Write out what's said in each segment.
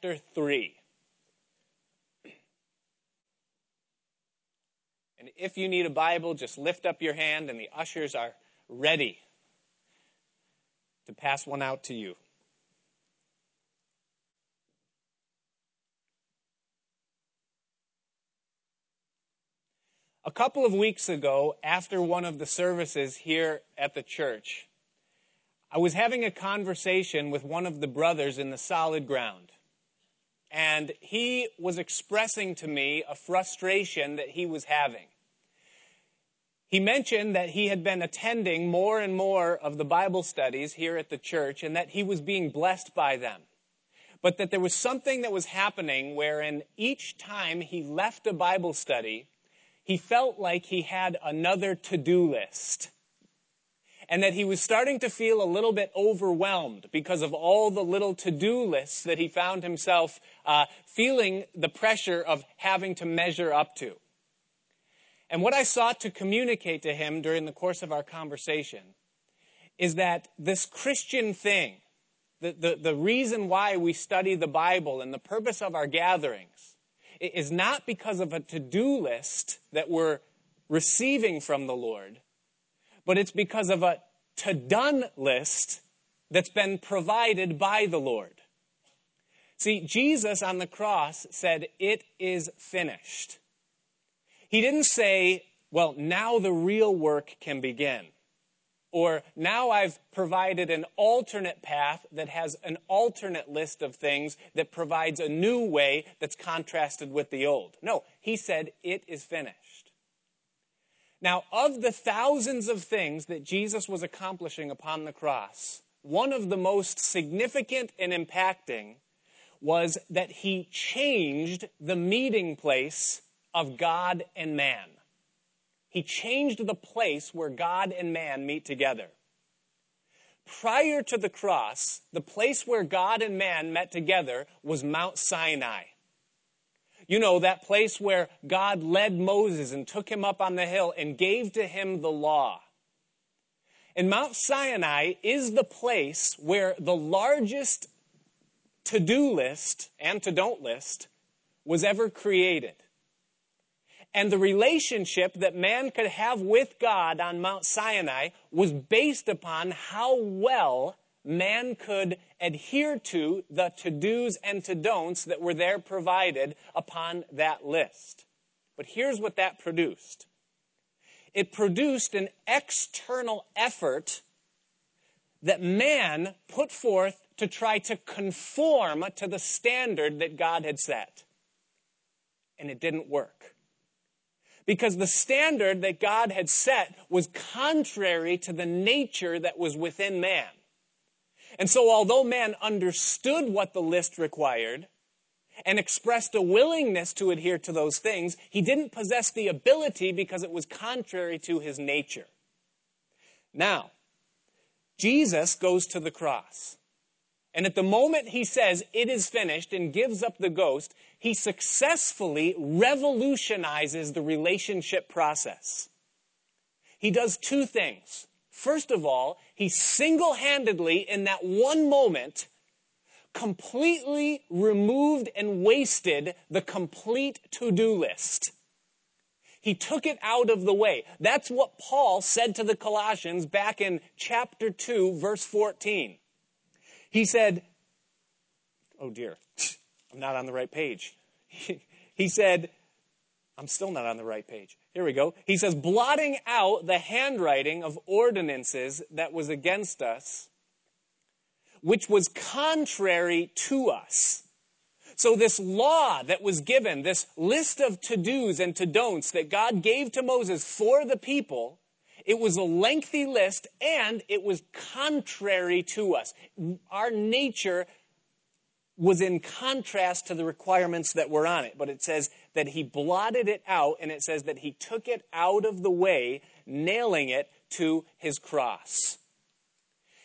chapter 3. And if you need a Bible, just lift up your hand, and the ushers are ready to pass one out to you. A couple of weeks ago, after one of the services here at the church, I was having a conversation with one of the brothers in the solid ground. And he was expressing to me a frustration that he was having. He mentioned that he had been attending more and more of the Bible studies here at the church and that he was being blessed by them. But that there was something that was happening wherein each time he left a Bible study, he felt like he had another to-do list. And that he was starting to feel a little bit overwhelmed because of all the little to-do lists that he found himself uh, feeling the pressure of having to measure up to. And what I sought to communicate to him during the course of our conversation is that this Christian thing, the, the, the reason why we study the Bible and the purpose of our gatherings, is not because of a to-do list that we're receiving from the Lord, but it's because of a to-done list that's been provided by the Lord. See, Jesus on the cross said, it is finished. He didn't say, well, now the real work can begin. Or now I've provided an alternate path that has an alternate list of things that provides a new way that's contrasted with the old. No, he said, it is finished. Now, of the thousands of things that Jesus was accomplishing upon the cross, one of the most significant and impacting was that he changed the meeting place of God and man. He changed the place where God and man meet together. Prior to the cross, the place where God and man met together was Mount Sinai. You know, that place where God led Moses and took him up on the hill and gave to him the law. And Mount Sinai is the place where the largest to do list and to don't list was ever created and the relationship that man could have with God on Mount Sinai was based upon how well man could adhere to the to-dos and to-don'ts that were there provided upon that list. But here's what that produced. It produced an external effort that man put forth to try to conform to the standard that God had set. And it didn't work because the standard that God had set was contrary to the nature that was within man. And so although man understood what the list required and expressed a willingness to adhere to those things, he didn't possess the ability because it was contrary to his nature. Now, Jesus goes to the cross. And at the moment he says, it is finished, and gives up the ghost, he successfully revolutionizes the relationship process. He does two things. First of all, he single-handedly, in that one moment, completely removed and wasted the complete to-do list. He took it out of the way. That's what Paul said to the Colossians back in chapter 2, verse 14. He said, oh dear, I'm not on the right page. he said, I'm still not on the right page. Here we go. He says, blotting out the handwriting of ordinances that was against us, which was contrary to us. So this law that was given, this list of to-dos and to-don'ts that God gave to Moses for the people, it was a lengthy list and it was contrary to us. Our nature was in contrast to the requirements that were on it. But it says that he blotted it out and it says that he took it out of the way, nailing it to his cross.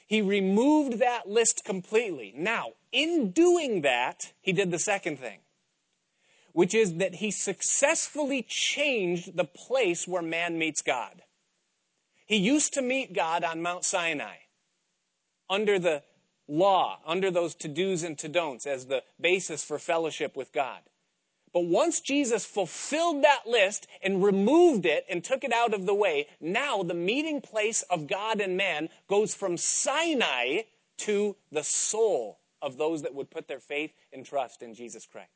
He removed that list completely. Now, in doing that, he did the second thing, which is that he successfully changed the place where man meets God. He used to meet God on Mount Sinai under the law, under those to do's and to don'ts as the basis for fellowship with God. But once Jesus fulfilled that list and removed it and took it out of the way, now the meeting place of God and man goes from Sinai to the soul of those that would put their faith and trust in Jesus Christ.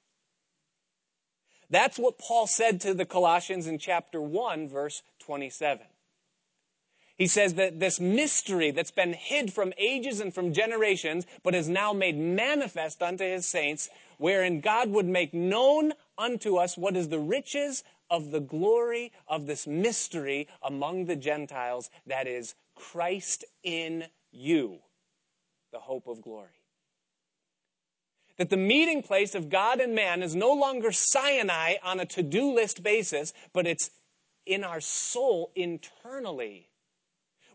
That's what Paul said to the Colossians in chapter 1, verse 27. He says that this mystery that's been hid from ages and from generations, but is now made manifest unto his saints, wherein God would make known unto us what is the riches of the glory of this mystery among the Gentiles, that is Christ in you, the hope of glory. That the meeting place of God and man is no longer Sinai on a to do list basis, but it's in our soul internally.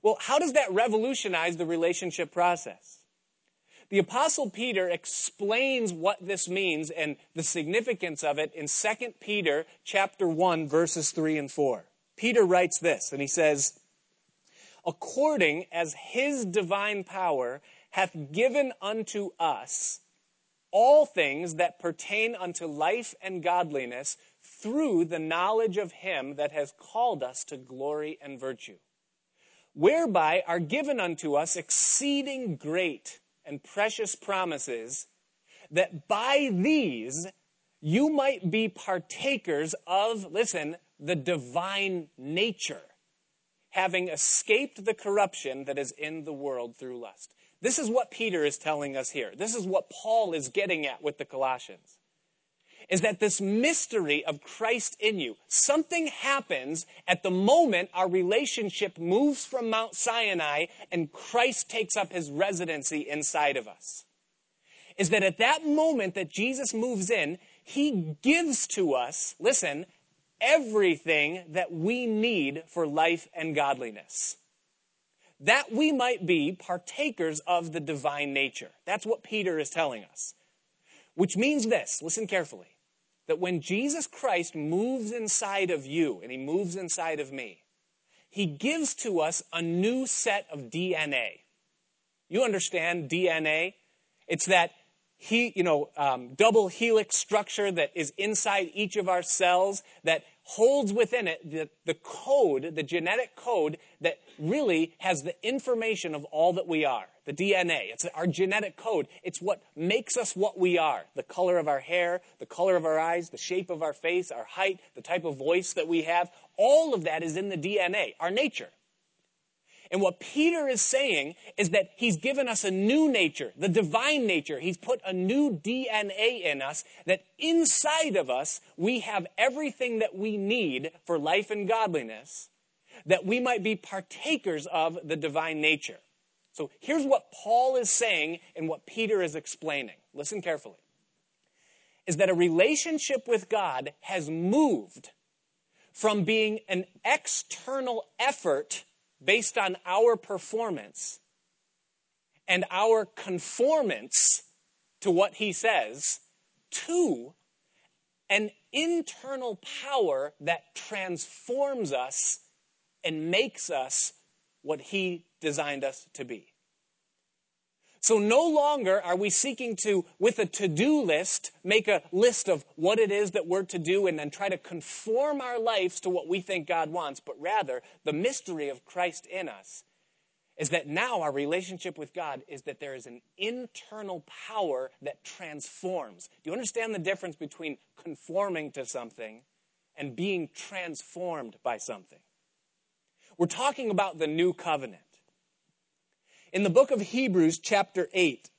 Well, how does that revolutionize the relationship process? The apostle Peter explains what this means and the significance of it in 2 Peter chapter 1 verses 3 and 4. Peter writes this and he says, according as his divine power hath given unto us all things that pertain unto life and godliness through the knowledge of him that has called us to glory and virtue, whereby are given unto us exceeding great and precious promises, that by these you might be partakers of, listen, the divine nature, having escaped the corruption that is in the world through lust. This is what Peter is telling us here. This is what Paul is getting at with the Colossians is that this mystery of Christ in you, something happens at the moment our relationship moves from Mount Sinai and Christ takes up his residency inside of us. Is that at that moment that Jesus moves in, he gives to us, listen, everything that we need for life and godliness. That we might be partakers of the divine nature. That's what Peter is telling us. Which means this, listen carefully that when Jesus Christ moves inside of you and he moves inside of me, he gives to us a new set of DNA. You understand DNA? It's that he, you know, um, double helix structure that is inside each of our cells that holds within it the, the code, the genetic code that really has the information of all that we are. The DNA. It's our genetic code. It's what makes us what we are. The color of our hair, the color of our eyes, the shape of our face, our height, the type of voice that we have. All of that is in the DNA, our nature. And what Peter is saying is that he's given us a new nature, the divine nature. He's put a new DNA in us that inside of us we have everything that we need for life and godliness, that we might be partakers of the divine nature. So here's what Paul is saying and what Peter is explaining. Listen carefully. Is that a relationship with God has moved from being an external effort based on our performance and our conformance to what he says to an internal power that transforms us and makes us what he designed us to be. So no longer are we seeking to, with a to-do list, make a list of what it is that we're to do and then try to conform our lives to what we think God wants, but rather the mystery of Christ in us is that now our relationship with God is that there is an internal power that transforms. Do you understand the difference between conforming to something and being transformed by something? We're talking about the new covenant. In the book of Hebrews, chapter 8,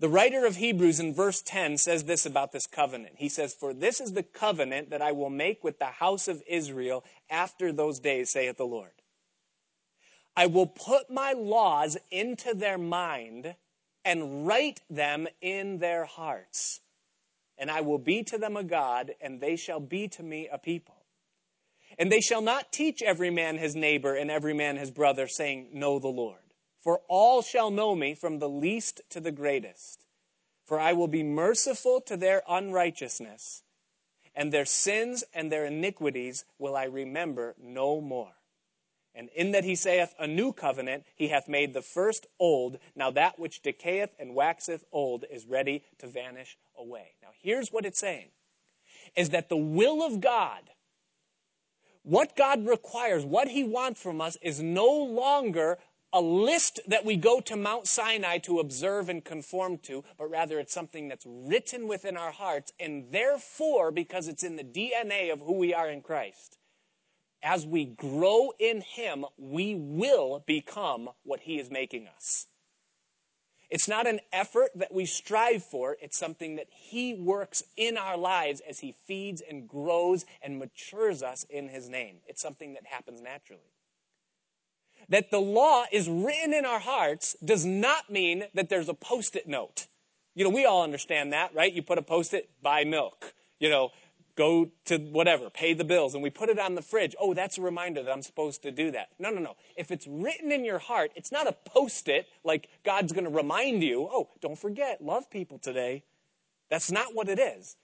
the writer of Hebrews in verse 10 says this about this covenant. He says, For this is the covenant that I will make with the house of Israel after those days, saith the Lord. I will put my laws into their mind and write them in their hearts. And I will be to them a God, and they shall be to me a people. And they shall not teach every man his neighbor and every man his brother, saying, Know the Lord. For all shall know me from the least to the greatest. For I will be merciful to their unrighteousness, and their sins and their iniquities will I remember no more. And in that he saith a new covenant, he hath made the first old. Now that which decayeth and waxeth old is ready to vanish away. Now here's what it's saying is that the will of God, what God requires, what he wants from us is no longer a list that we go to Mount Sinai to observe and conform to, but rather it's something that's written within our hearts, and therefore, because it's in the DNA of who we are in Christ, as we grow in Him, we will become what He is making us. It's not an effort that we strive for, it's something that He works in our lives as He feeds and grows and matures us in His name. It's something that happens naturally. That the law is written in our hearts does not mean that there's a post it note. You know, we all understand that, right? You put a post it, buy milk. You know, go to whatever, pay the bills, and we put it on the fridge. Oh, that's a reminder that I'm supposed to do that. No, no, no. If it's written in your heart, it's not a post it like God's going to remind you, oh, don't forget, love people today. That's not what it is.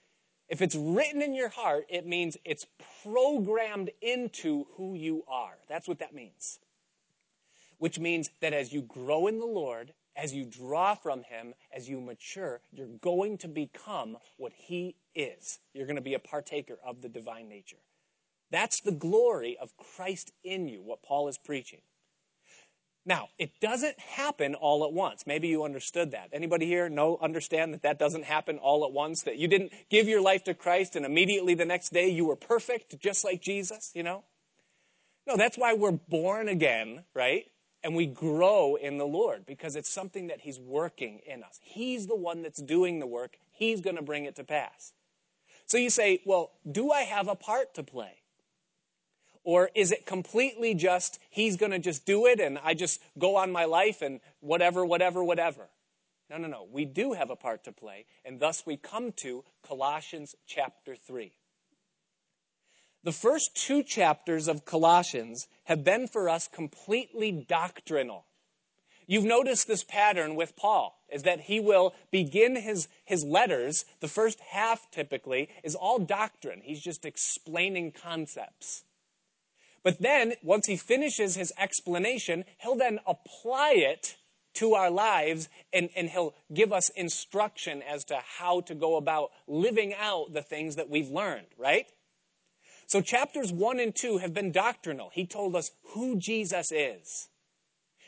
If it's written in your heart, it means it's programmed into who you are. That's what that means. Which means that as you grow in the Lord, as you draw from Him, as you mature, you're going to become what He is. You're going to be a partaker of the divine nature. That's the glory of Christ in you, what Paul is preaching. Now, it doesn't happen all at once. Maybe you understood that. Anybody here know understand that that doesn't happen all at once that you didn't give your life to Christ and immediately the next day you were perfect just like Jesus, you know? No, that's why we're born again, right? And we grow in the Lord because it's something that He's working in us. He's the one that's doing the work, He's going to bring it to pass. So you say, well, do I have a part to play? Or is it completely just, He's going to just do it and I just go on my life and whatever, whatever, whatever? No, no, no. We do have a part to play, and thus we come to Colossians chapter 3. The first two chapters of Colossians have been for us completely doctrinal. You've noticed this pattern with Paul, is that he will begin his, his letters, the first half typically, is all doctrine. He's just explaining concepts. But then, once he finishes his explanation, he'll then apply it to our lives and, and he'll give us instruction as to how to go about living out the things that we've learned, right? So, chapters 1 and 2 have been doctrinal. He told us who Jesus is.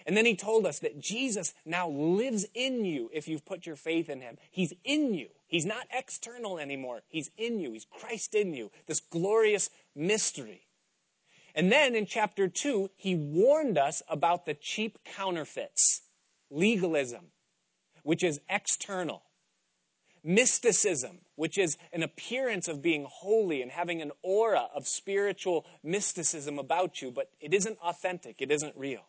And then he told us that Jesus now lives in you if you've put your faith in him. He's in you. He's not external anymore. He's in you. He's Christ in you. This glorious mystery. And then in chapter 2, he warned us about the cheap counterfeits, legalism, which is external mysticism, which is an appearance of being holy and having an aura of spiritual mysticism about you, but it isn't authentic, it isn't real.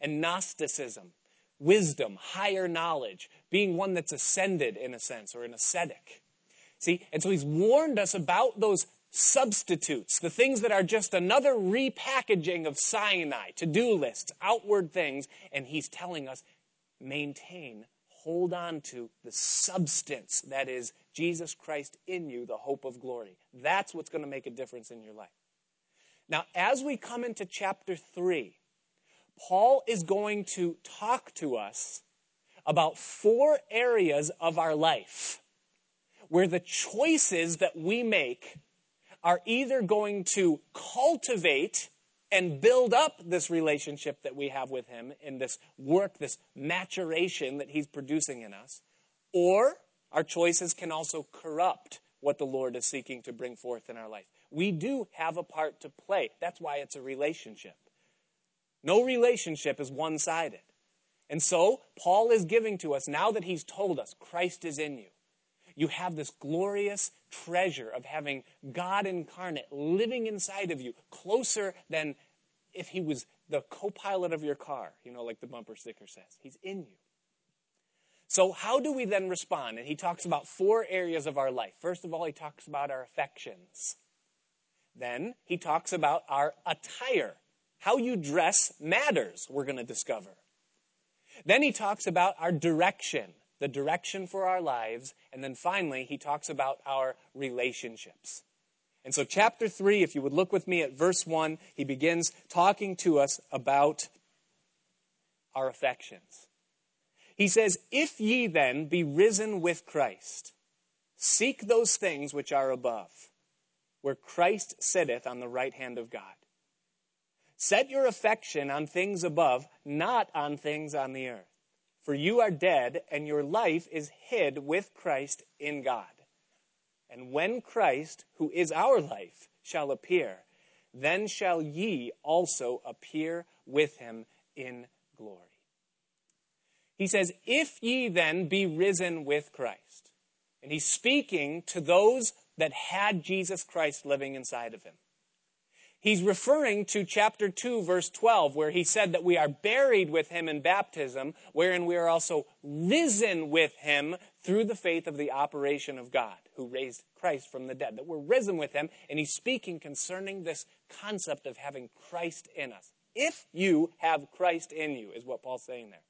And Gnosticism, wisdom, higher knowledge, being one that's ascended in a sense, or an ascetic. See, and so he's warned us about those substitutes, the things that are just another repackaging of Sinai, to do lists, outward things, and he's telling us maintain hold on to the substance that is Jesus Christ in you, the hope of glory. That's what's going to make a difference in your life. Now, as we come into chapter 3, Paul is going to talk to us about four areas of our life where the choices that we make are either going to cultivate and build up this relationship that we have with Him in this work, this maturation that He's producing in us, or our choices can also corrupt what the Lord is seeking to bring forth in our life. We do have a part to play. That's why it's a relationship. No relationship is one sided. And so, Paul is giving to us, now that he's told us Christ is in you, you have this glorious treasure of having God incarnate living inside of you, closer than if he was the co pilot of your car, you know, like the bumper sticker says. He's in you. So, how do we then respond? And he talks about four areas of our life. First of all, he talks about our affections. Then he talks about our attire. How you dress matters, we're going to discover. Then he talks about our direction the direction for our lives, and then finally, he talks about our relationships. And so, chapter 3, if you would look with me at verse 1, he begins talking to us about our affections. He says, If ye then be risen with Christ, seek those things which are above, where Christ sitteth on the right hand of God. Set your affection on things above, not on things on the earth. For you are dead, and your life is hid with Christ in God. And when Christ, who is our life, shall appear, then shall ye also appear with him in glory. He says, If ye then be risen with Christ. And he's speaking to those that had Jesus Christ living inside of him. He's referring to chapter 2, verse 12, where he said that we are buried with him in baptism, wherein we are also risen with him through the faith of the operation of God, who raised Christ from the dead. That we're risen with him, and he's speaking concerning this concept of having Christ in us. If you have Christ in you, is what Paul's saying there,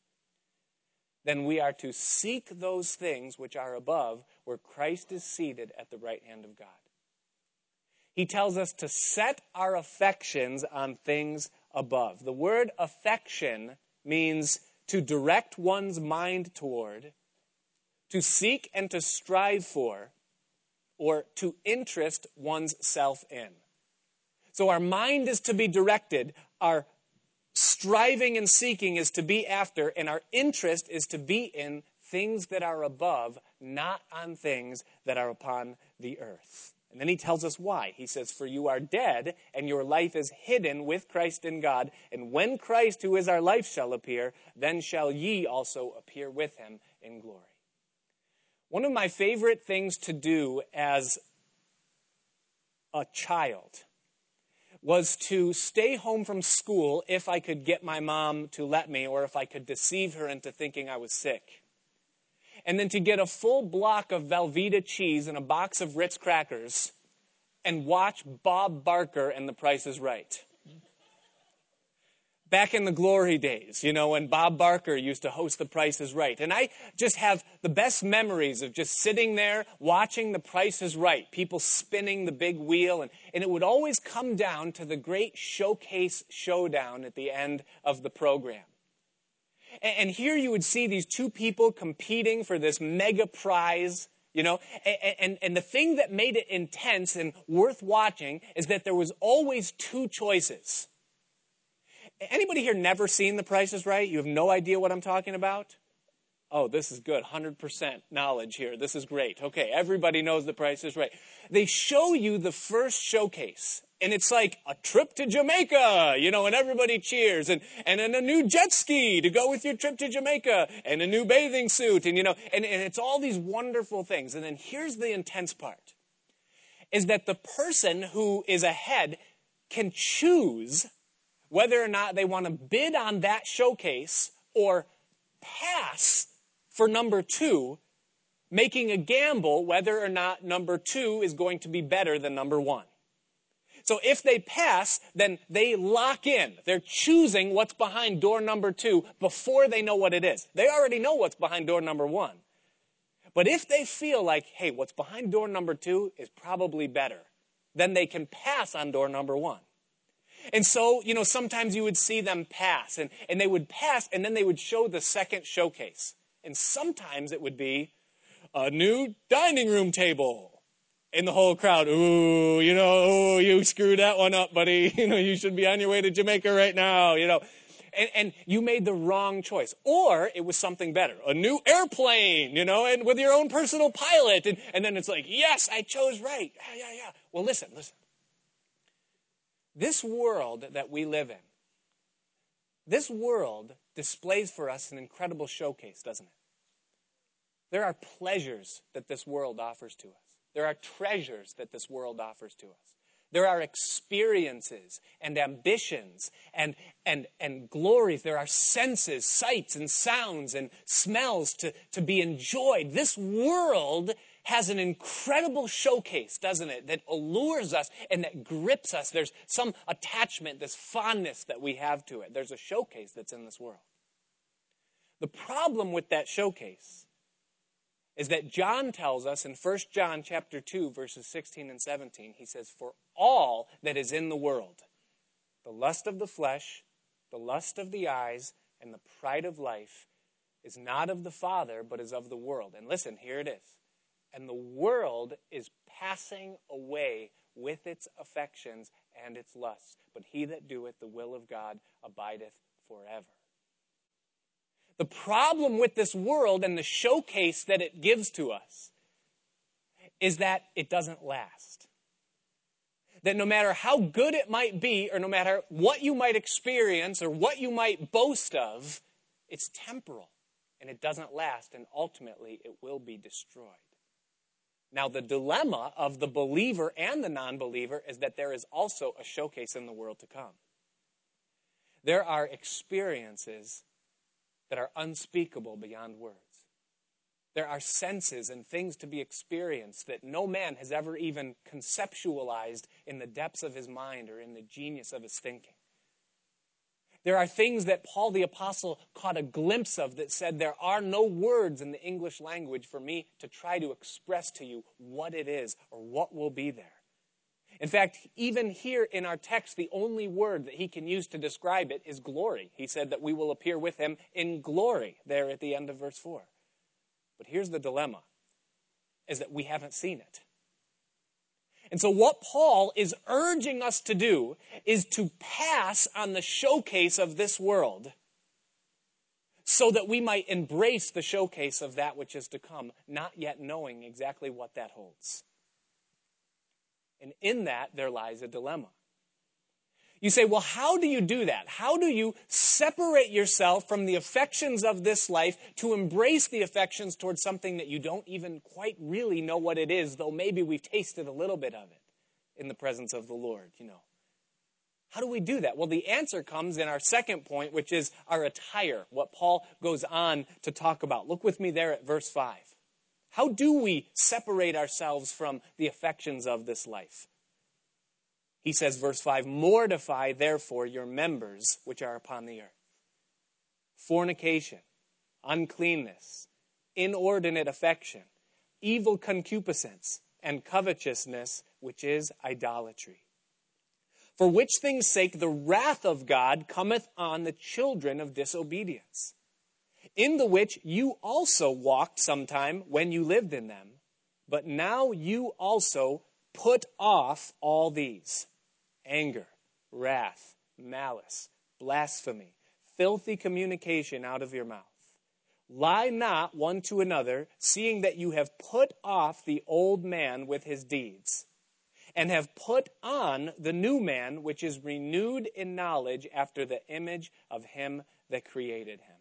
then we are to seek those things which are above, where Christ is seated at the right hand of God he tells us to set our affections on things above. The word affection means to direct one's mind toward, to seek and to strive for, or to interest one's self in. So our mind is to be directed, our striving and seeking is to be after, and our interest is to be in things that are above, not on things that are upon the earth. And then he tells us why. He says, For you are dead, and your life is hidden with Christ in God. And when Christ, who is our life, shall appear, then shall ye also appear with him in glory. One of my favorite things to do as a child was to stay home from school if I could get my mom to let me, or if I could deceive her into thinking I was sick and then to get a full block of Velveeta cheese and a box of Ritz crackers and watch Bob Barker and The Price is Right. Back in the glory days, you know, when Bob Barker used to host The Price is Right. And I just have the best memories of just sitting there watching The Price is Right, people spinning the big wheel. And, and it would always come down to the great showcase showdown at the end of the program. And here you would see these two people competing for this mega prize, you know, and, and, and, the thing that made it intense and worth watching is that there was always two choices. Anybody here never seen The Price is Right? You have no idea what I'm talking about? Oh, this is good. 100% knowledge here. This is great. Okay, everybody knows The Price is Right. They show you the first showcase and it's like a trip to Jamaica, you know, and everybody cheers, and, and a new jet ski to go with your trip to Jamaica, and a new bathing suit, and you know, and, and it's all these wonderful things. And then here's the intense part is that the person who is ahead can choose whether or not they want to bid on that showcase or pass for number two, making a gamble whether or not number two is going to be better than number one. So if they pass, then they lock in. They're choosing what's behind door number two before they know what it is. They already know what's behind door number one. But if they feel like, hey, what's behind door number two is probably better, then they can pass on door number one. And so, you know, sometimes you would see them pass, and, and they would pass, and then they would show the second showcase. And sometimes it would be a new dining room table in the whole crowd, ooh, you know, ooh, you screwed that one up, buddy. You know, you should be on your way to Jamaica right now, you know. And, and, you made the wrong choice. Or it was something better. A new airplane, you know, and with your own personal pilot. And, and then it's like, yes, I chose right. Yeah, yeah, yeah. Well, listen, listen. This world that we live in, this world displays for us an incredible showcase, doesn't it? There are pleasures that this world offers to us. There are treasures that this world offers to us. There are experiences and ambitions and, and, and glories. There are senses, sights and sounds and smells to, to be enjoyed. This world has an incredible showcase, doesn't it, that allures us and that grips us. There's some attachment, this fondness that we have to it. There's a showcase that's in this world. The problem with that showcase is that John tells us in 1 John chapter 2 verses 16 and 17 he says for all that is in the world the lust of the flesh the lust of the eyes and the pride of life is not of the father but is of the world. And listen here it is. And the world is passing away with its affections and its lusts but he that doeth the will of God abideth forever the problem with this world and the showcase that it gives to us is that it doesn't last. That no matter how good it might be, or no matter what you might experience or what you might boast of, it's temporal and it doesn't last, and ultimately it will be destroyed. Now, the dilemma of the believer and the non believer is that there is also a showcase in the world to come. There are experiences that are unspeakable beyond words. There are senses and things to be experienced that no man has ever even conceptualized in the depths of his mind or in the genius of his thinking. There are things that Paul the Apostle caught a glimpse of that said, There are no words in the English language for me to try to express to you what it is or what will be there. In fact, even here in our text, the only word that he can use to describe it is glory. He said that we will appear with him in glory there at the end of verse 4. But here's the dilemma is that we haven't seen it. And so what Paul is urging us to do is to pass on the showcase of this world so that we might embrace the showcase of that which is to come, not yet knowing exactly what that holds. And in that, there lies a dilemma. You say, well, how do you do that? How do you separate yourself from the affections of this life to embrace the affections towards something that you don't even quite really know what it is, though maybe we've tasted a little bit of it in the presence of the Lord, you know? How do we do that? Well, the answer comes in our second point, which is our attire, what Paul goes on to talk about. Look with me there at verse 5. How do we separate ourselves from the affections of this life? He says, verse 5 Mortify therefore your members which are upon the earth fornication, uncleanness, inordinate affection, evil concupiscence, and covetousness, which is idolatry. For which things' sake the wrath of God cometh on the children of disobedience in the which you also walked sometime when you lived in them. But now you also put off all these anger, wrath, malice, blasphemy, filthy communication out of your mouth. Lie not one to another, seeing that you have put off the old man with his deeds, and have put on the new man, which is renewed in knowledge after the image of him that created him.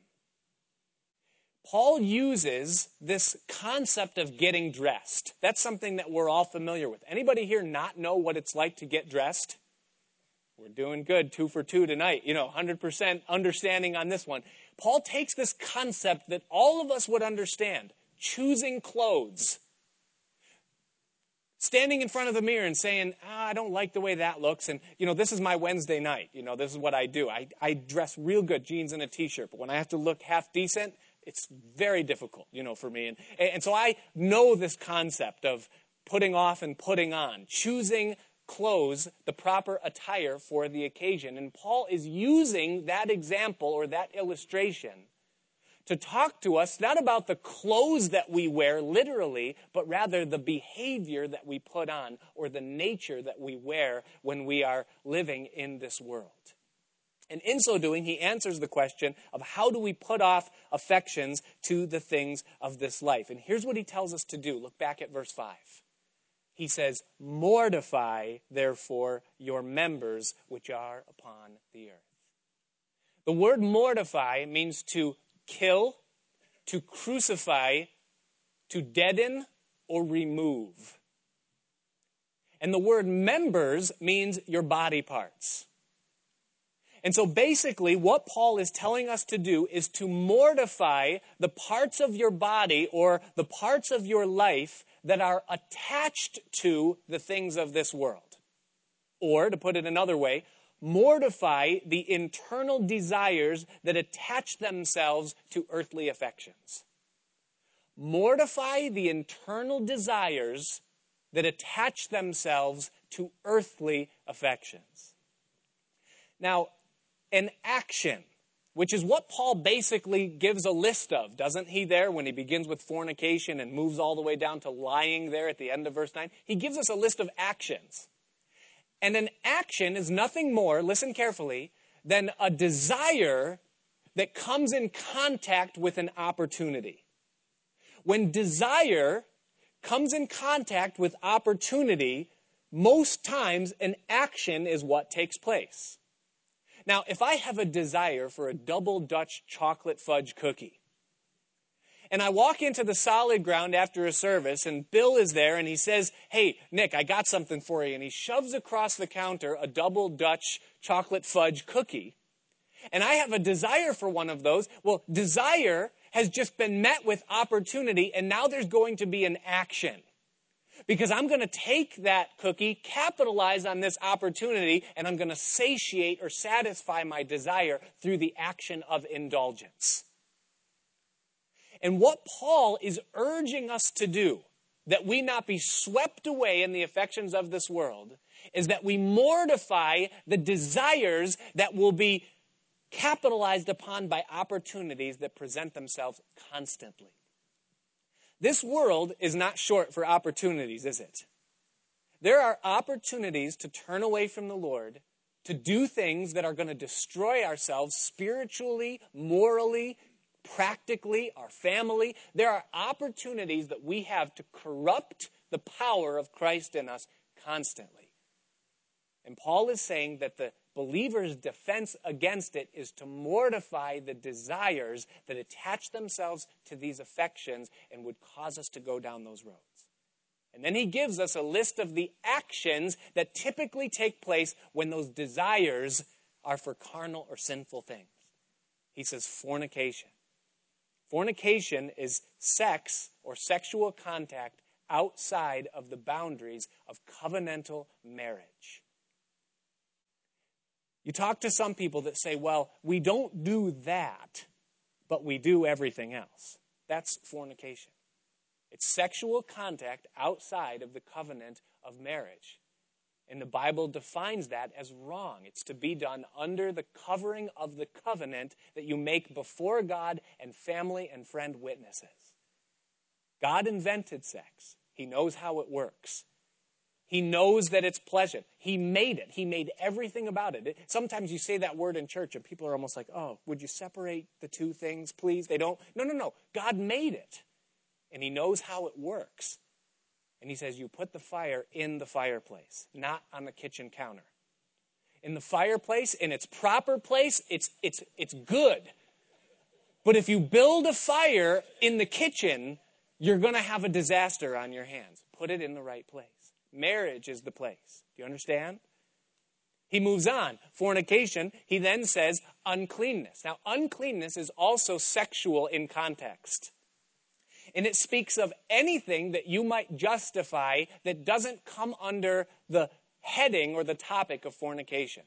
Paul uses this concept of getting dressed. That's something that we're all familiar with. Anybody here not know what it's like to get dressed? We're doing good, two for two tonight. You know, 100% understanding on this one. Paul takes this concept that all of us would understand choosing clothes, standing in front of the mirror and saying, ah, I don't like the way that looks. And, you know, this is my Wednesday night. You know, this is what I do. I, I dress real good, jeans and a t shirt. But when I have to look half decent, it's very difficult, you know, for me. And, and so I know this concept of putting off and putting on, choosing clothes, the proper attire for the occasion. And Paul is using that example or that illustration to talk to us not about the clothes that we wear literally, but rather the behavior that we put on or the nature that we wear when we are living in this world. And in so doing, he answers the question of how do we put off affections to the things of this life. And here's what he tells us to do. Look back at verse 5. He says, Mortify, therefore, your members which are upon the earth. The word mortify means to kill, to crucify, to deaden, or remove. And the word members means your body parts. And so basically, what Paul is telling us to do is to mortify the parts of your body or the parts of your life that are attached to the things of this world. Or, to put it another way, mortify the internal desires that attach themselves to earthly affections. mortify the internal desires that attach themselves to earthly affections. Now, an action, which is what Paul basically gives a list of, doesn't he, there, when he begins with fornication and moves all the way down to lying there at the end of verse 9? He gives us a list of actions. And an action is nothing more, listen carefully, than a desire that comes in contact with an opportunity. When desire comes in contact with opportunity, most times an action is what takes place. Now, if I have a desire for a double Dutch chocolate fudge cookie, and I walk into the solid ground after a service, and Bill is there, and he says, Hey, Nick, I got something for you. And he shoves across the counter a double Dutch chocolate fudge cookie. And I have a desire for one of those. Well, desire has just been met with opportunity, and now there's going to be an action. Because I'm going to take that cookie, capitalize on this opportunity, and I'm going to satiate or satisfy my desire through the action of indulgence. And what Paul is urging us to do, that we not be swept away in the affections of this world, is that we mortify the desires that will be capitalized upon by opportunities that present themselves constantly. This world is not short for opportunities, is it? There are opportunities to turn away from the Lord, to do things that are going to destroy ourselves spiritually, morally, practically, our family. There are opportunities that we have to corrupt the power of Christ in us constantly. And Paul is saying that the believer's defense against it is to mortify the desires that attach themselves to these affections and would cause us to go down those roads. And then he gives us a list of the actions that typically take place when those desires are for carnal or sinful things. He says fornication. Fornication is sex or sexual contact outside of the boundaries of covenantal marriage. You talk to some people that say, well, we don't do that, but we do everything else. That's fornication. It's sexual contact outside of the covenant of marriage. And the Bible defines that as wrong. It's to be done under the covering of the covenant that you make before God and family and friend witnesses. God invented sex, He knows how it works. He knows that it's pleasant. He made it. He made everything about it. Sometimes you say that word in church and people are almost like, oh, would you separate the two things, please? They don't. No, no, no. God made it. And He knows how it works. And He says, you put the fire in the fireplace, not on the kitchen counter. In the fireplace, in its proper place, it's, it's, it's good. But if you build a fire in the kitchen, you're going to have a disaster on your hands. Put it in the right place. Marriage is the place. Do you understand? He moves on. Fornication, he then says uncleanness. Now, uncleanness is also sexual in context. And it speaks of anything that you might justify that doesn't come under the heading or the topic of fornication.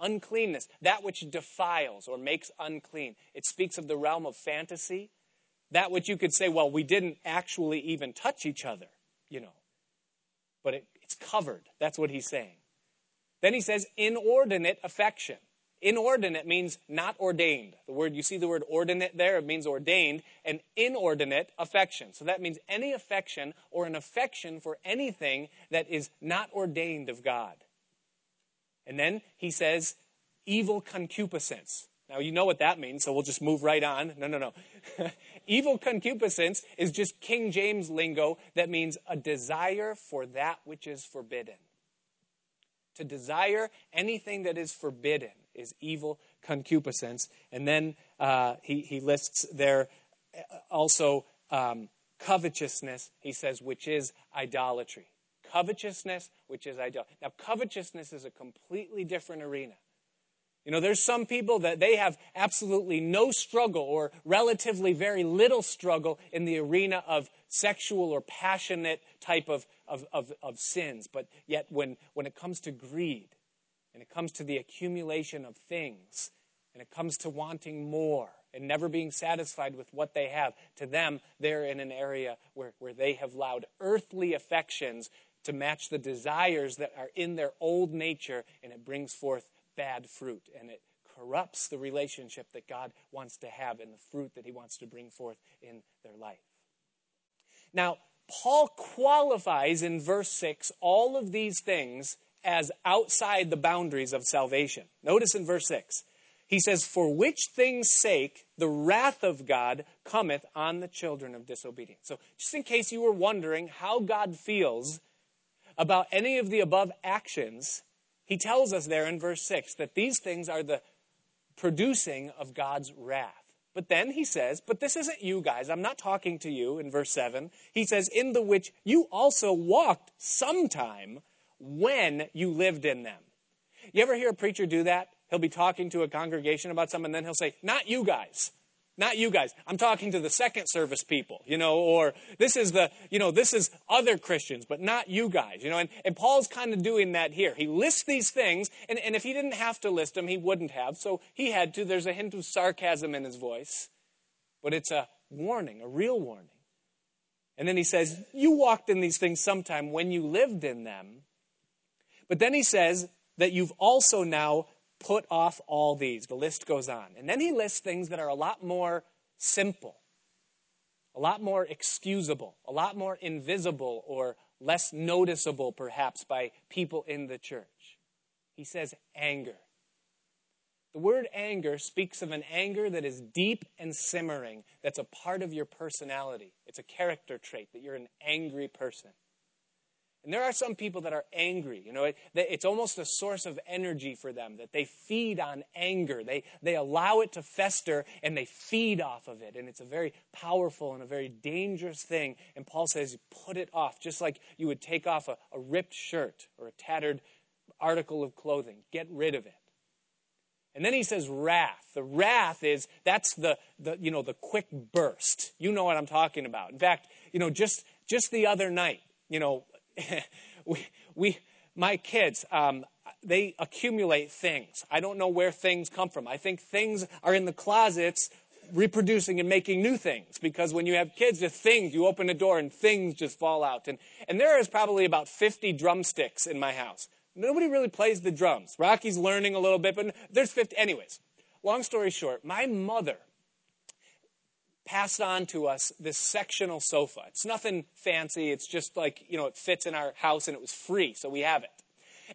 Uncleanness, that which defiles or makes unclean. It speaks of the realm of fantasy, that which you could say, well, we didn't actually even touch each other, you know but it, it's covered. That's what he's saying. Then he says inordinate affection. Inordinate means not ordained. The word, you see the word ordinate there, it means ordained, and inordinate affection. So that means any affection or an affection for anything that is not ordained of God. And then he says evil concupiscence. Now, you know what that means, so we'll just move right on. No, no, no. Evil concupiscence is just King James lingo that means a desire for that which is forbidden. To desire anything that is forbidden is evil concupiscence. And then uh, he, he lists there uh, also um, covetousness, he says, which is idolatry. Covetousness, which is idolatry. Now, covetousness is a completely different arena. You know, there's some people that they have absolutely no struggle or relatively very little struggle in the arena of sexual or passionate type of, of, of, of, sins. But yet, when, when it comes to greed, and it comes to the accumulation of things, and it comes to wanting more, and never being satisfied with what they have. To them, they're in an area where, where they have allowed earthly affections to match the desires that are in their old nature, and it brings forth bad fruit. And it corrupts the relationship that God wants to have and the fruit that He wants to bring forth in their life. Now, Paul qualifies in verse 6 all of these things as outside the boundaries of salvation. Notice in verse 6, he says, For which things' sake the wrath of God cometh on the children of disobedience. So, just in case you were wondering how God feels about any of the above actions, he tells us there in verse 6 that these things are the producing of God's wrath. But then he says, But this isn't you guys. I'm not talking to you in verse 7. He says, In the which you also walked sometime when you lived in them. You ever hear a preacher do that? He'll be talking to a congregation about something, and then he'll say, Not you guys. Not you guys. I'm talking to the second service people, you know, or this is the, you know, this is other Christians, but not you guys, you know. And, and Paul's kind of doing that here. He lists these things, and, and if he didn't have to list them, he wouldn't have. So he had to. There's a hint of sarcasm in his voice, but it's a warning, a real warning. And then he says, You walked in these things sometime when you lived in them. But then he says that you've also now put off all these. The list goes on. And then he lists things that are a lot more simple, a lot more excusable, a lot more invisible or less noticeable, perhaps, by people in the church. He says anger. The word anger speaks of an anger that is deep and simmering, that's a part of your personality. It's a character trait that you're an angry person. And there are some people that are angry. You know, it, it's almost a source of energy for them that they feed on anger. They, they allow it to fester and they feed off of it. And it's a very powerful and a very dangerous thing. And Paul says, put it off, just like you would take off a, a ripped shirt or a tattered article of clothing. Get rid of it. And then he says wrath. The wrath is, that's the, the, you know, the quick burst. You know what I'm talking about. In fact, you know, just, just the other night, you know, we, we, my kids, um, they accumulate things. I don't know where things come from. I think things are in the closets reproducing and making new things because when you have kids, the things, you open a door and things just fall out. And, and there is probably about 50 drumsticks in my house. Nobody really plays the drums. Rocky's learning a little bit, but there's 50. Anyways, long story short, my mother passed on to us this sectional sofa. It's nothing fancy. It's just like, you know, it fits in our house and it was free, so we have it.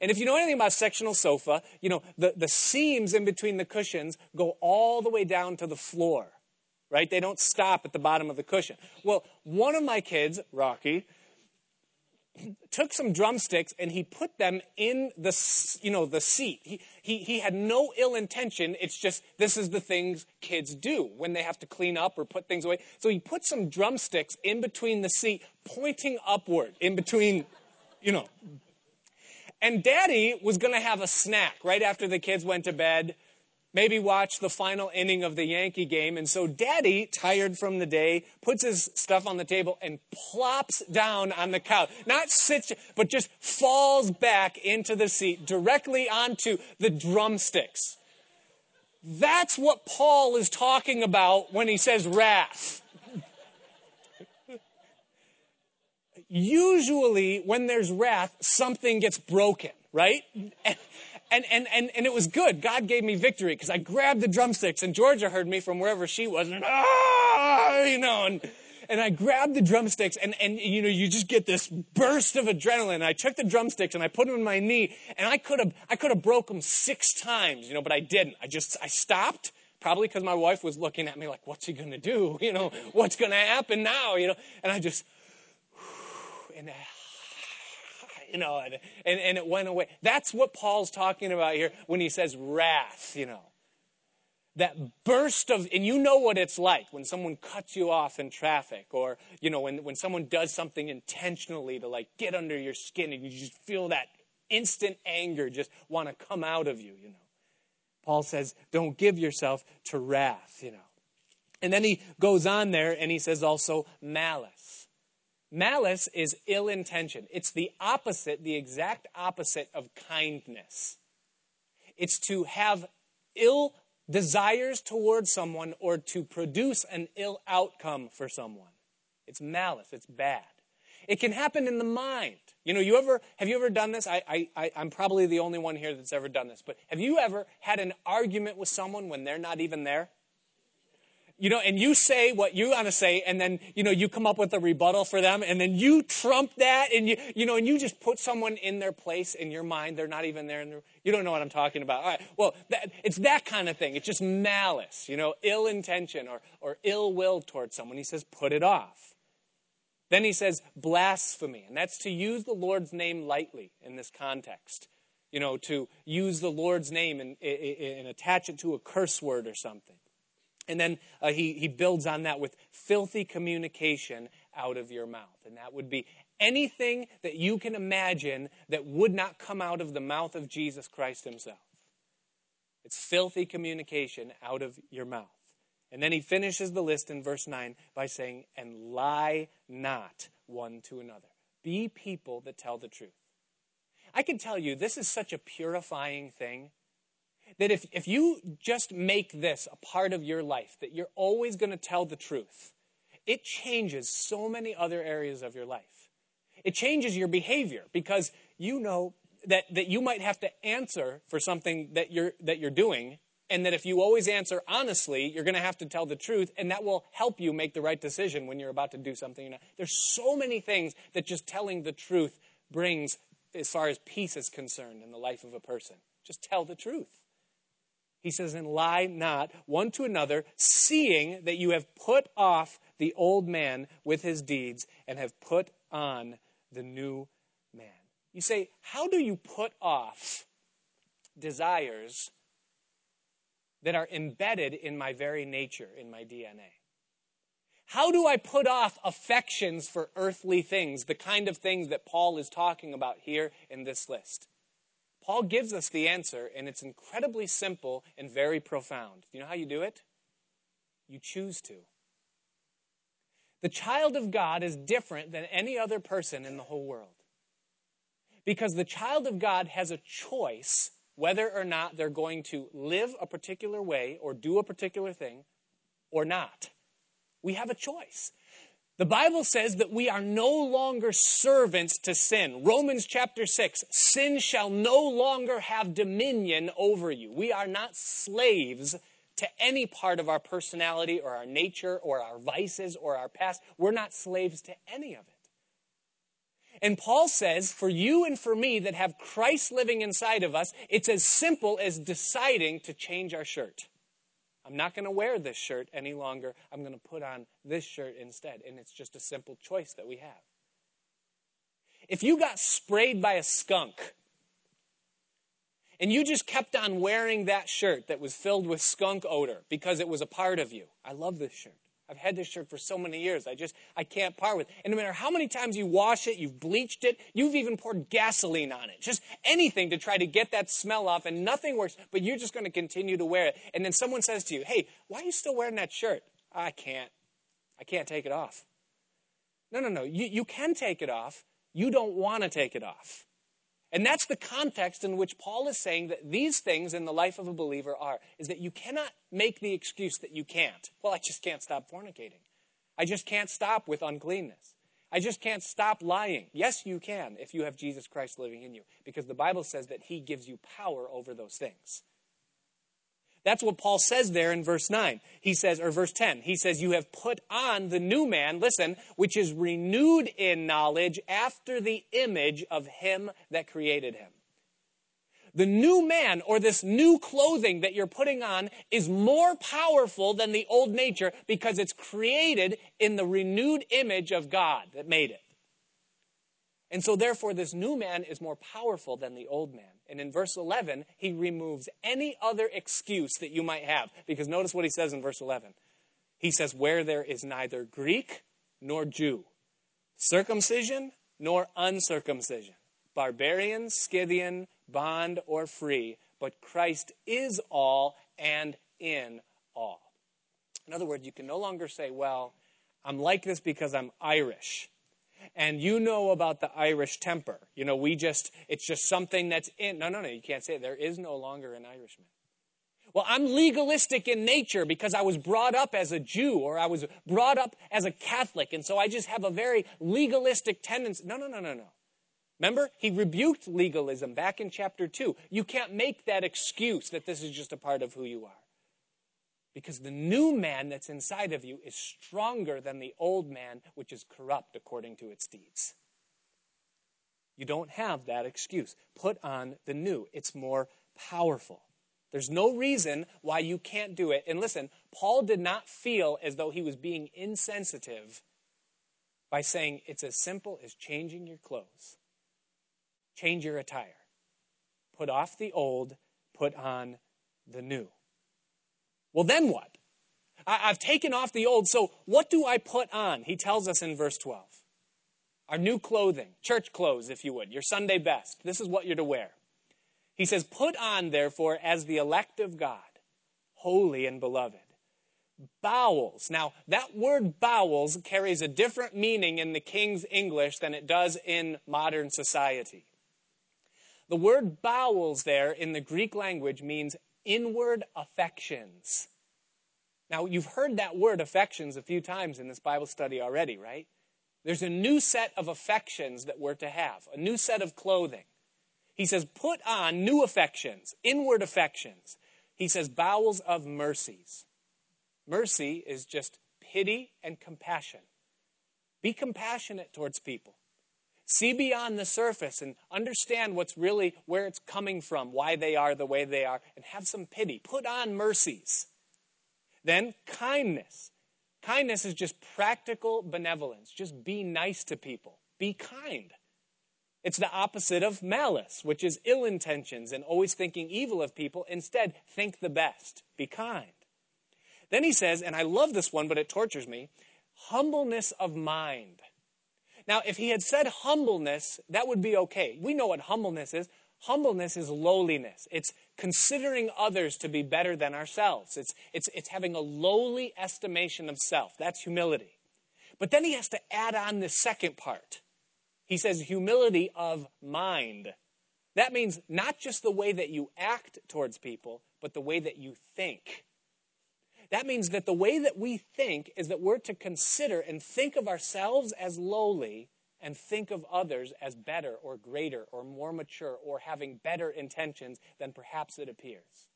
And if you know anything about sectional sofa, you know, the, the seams in between the cushions go all the way down to the floor, right? They don't stop at the bottom of the cushion. Well, one of my kids, Rocky, took some drumsticks and he put them in the you know the seat. He, he, he had no ill intention. It's just this is the things kids do when they have to clean up or put things away. So he put some drumsticks in between the seat pointing upward in between you know. And daddy was going to have a snack right after the kids went to bed maybe watch the final inning of the Yankee game. And so daddy, tired from the day, puts his stuff on the table and plops down on the couch. Not sits, but just falls back into the seat directly onto the drumsticks. That's what Paul is talking about when he says wrath. Usually, when there's wrath, something gets broken, right? And, and, and, and it was good. God gave me victory because I grabbed the drumsticks and Georgia heard me from wherever she was and, ah, you know, and, and I grabbed the drumsticks and, and, you know, you just get this burst of adrenaline. I took the drumsticks and I put them in my knee and I could have, I could have broke them six times, you know, but I didn't. I just, I stopped. Probably because my wife was looking at me like, what's he going to do? You know, what's going to happen now? You know, and I just, and you know, and, and, and it went away. That's what Paul's talking about here when he says wrath, you know. That burst of, and you know what it's like when someone cuts you off in traffic or, you know, when, when someone does something intentionally to like get under your skin and you just feel that instant anger just want to come out of you, you know. Paul says, don't give yourself to wrath, you know. And then he goes on there and he says also malice. Malice is ill intention. It's the opposite, the exact opposite of kindness. It's to have ill desires towards someone or to produce an ill outcome for someone. It's malice, it's bad. It can happen in the mind. You know, you ever have you ever done this? I, I, I'm probably the only one here that's ever done this, but have you ever had an argument with someone when they're not even there? You know, and you say what you want to say, and then, you know, you come up with a rebuttal for them, and then you trump that, and you, you know, and you just put someone in their place in your mind. They're not even there. In you don't know what I'm talking about. All right. Well, that, it's that kind of thing. It's just malice, you know, ill intention or, or ill will towards someone. He says, put it off. Then he says, blasphemy. And that's to use the Lord's name lightly in this context. You know, to use the Lord's name and, and, and attach it to a curse word or something. And then uh, he, he builds on that with filthy communication out of your mouth. And that would be anything that you can imagine that would not come out of the mouth of Jesus Christ himself. It's filthy communication out of your mouth. And then he finishes the list in verse 9 by saying, And lie not one to another. Be people that tell the truth. I can tell you, this is such a purifying thing that if, if you just make this a part of your life, that you're always going to tell the truth, it changes so many other areas of your life. It changes your behavior because you know that, that you might have to answer for something that you're, that you're doing, and that if you always answer honestly, you're going to have to tell the truth, and that will help you make the right decision when you're about to do something. There's so many things that just telling the truth brings as far as peace is concerned in the life of a person. Just tell the truth. He says, and lie not one to another, seeing that you have put off the old man with his deeds and have put on the new man. You say, how do you put off desires that are embedded in my very nature, in my DNA? How do I put off affections for earthly things, the kind of things that Paul is talking about here in this list? Paul gives us the answer, and it's incredibly simple and very profound. Do You know how you do it? You choose to. The child of God is different than any other person in the whole world. Because the child of God has a choice whether or not they're going to live a particular way or do a particular thing or not. We have a choice. The Bible says that we are no longer servants to sin. Romans chapter 6 sin shall no longer have dominion over you. We are not slaves to any part of our personality or our nature or our vices or our past. We're not slaves to any of it. And Paul says, for you and for me that have Christ living inside of us, it's as simple as deciding to change our shirt. I'm not going to wear this shirt any longer. I'm going to put on this shirt instead. And it's just a simple choice that we have. If you got sprayed by a skunk and you just kept on wearing that shirt that was filled with skunk odor because it was a part of you, I love this shirt. I've had this shirt for so many years. I just, I can't part with it. And no matter how many times you wash it, you've bleached it, you've even poured gasoline on it, just anything to try to get that smell off, and nothing works, but you're just going to continue to wear it. And then someone says to you, hey, why are you still wearing that shirt? I can't. I can't take it off. No, no, no. You, you can take it off. You don't want to take it off. And that's the context in which Paul is saying that these things in the life of a believer are, is that you cannot make the excuse that you can't. Well, I just can't stop fornicating. I just can't stop with uncleanness. I just can't stop lying. Yes, you can if you have Jesus Christ living in you, because the Bible says that he gives you power over those things. That's what Paul says there in verse 9. He says, or verse 10, he says, You have put on the new man, listen, which is renewed in knowledge after the image of him that created him. The new man or this new clothing that you're putting on is more powerful than the old nature because it's created in the renewed image of God that made it. And so, therefore, this new man is more powerful than the old man. And in verse 11, he removes any other excuse that you might have. Because notice what he says in verse 11. He says, Where there is neither Greek nor Jew, circumcision nor uncircumcision, barbarian, Scythian, bond or free, but Christ is all and in all. In other words, you can no longer say, Well, I'm like this because I'm Irish and you know about the Irish temper. You know, we just, it's just something that's in. No, no, no, you can't say it. There is no longer an Irishman. Well, I'm legalistic in nature because I was brought up as a Jew or I was brought up as a Catholic, and so I just have a very legalistic tendency. No, no, no, no, no. Remember, he rebuked legalism back in chapter 2. You can't make that excuse that this is just a part of who you are. Because the new man that's inside of you is stronger than the old man, which is corrupt according to its deeds. You don't have that excuse. Put on the new, it's more powerful. There's no reason why you can't do it. And listen, Paul did not feel as though he was being insensitive by saying it's as simple as changing your clothes, change your attire, put off the old, put on the new. Well, then what? I, have taken off the old, so what do I put on? He tells us in verse 12. Our new clothing, church clothes, if you would, your Sunday best. This is what you're to wear. He says, Put on, therefore, as the elect of God, holy and beloved. Bowels. Now, that word bowels carries a different meaning in the King's English than it does in modern society. The word bowels there in the Greek language means inward affections. Now, you've heard that word affections a few times in this Bible study already, right? There's a new set of affections that we're to have, a new set of clothing. He says, put on new affections, inward affections. He says, bowels of mercies. Mercy is just pity and compassion. Be compassionate towards people. See beyond the surface and understand what's really where it's coming from, why they are the way they are, and have some pity. Put on mercies. Then kindness. Kindness is just practical benevolence. Just be nice to people. Be kind. It's the opposite of malice, which is ill intentions and always thinking evil of people. Instead, think the best. Be kind. Then he says, and I love this one, but it tortures me humbleness of mind. Now, if he had said humbleness, that would be okay. We know what humbleness is. Humbleness is lowliness. It's considering others to be better than ourselves. It's, it's, it's having a lowly estimation of self. That's humility. But then he has to add on the second part. He says humility of mind. That means not just the way that you act towards people, but the way that you think. That means that the way that we think is that we're to consider and think of ourselves as lowly and think of others as better or greater or more mature or having better intentions than perhaps it appears.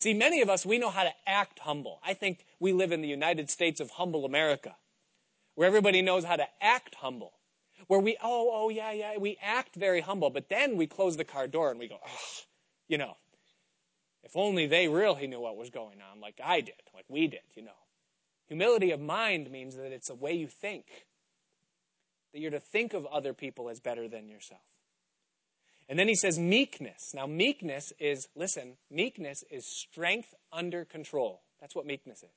See, many of us, we know how to act humble. I think we live in the United States of humble America, where everybody knows how to act humble. Where we, oh, oh, yeah, yeah, we act very humble, but then we close the car door and we go, oh, you know, if only they really knew what was going on, like I did, like we did, you know. Humility of mind means that it's a way you think, that you're to think of other people as better than yourself. And then he says meekness. Now, meekness is, listen, meekness is strength under control. That's what meekness is.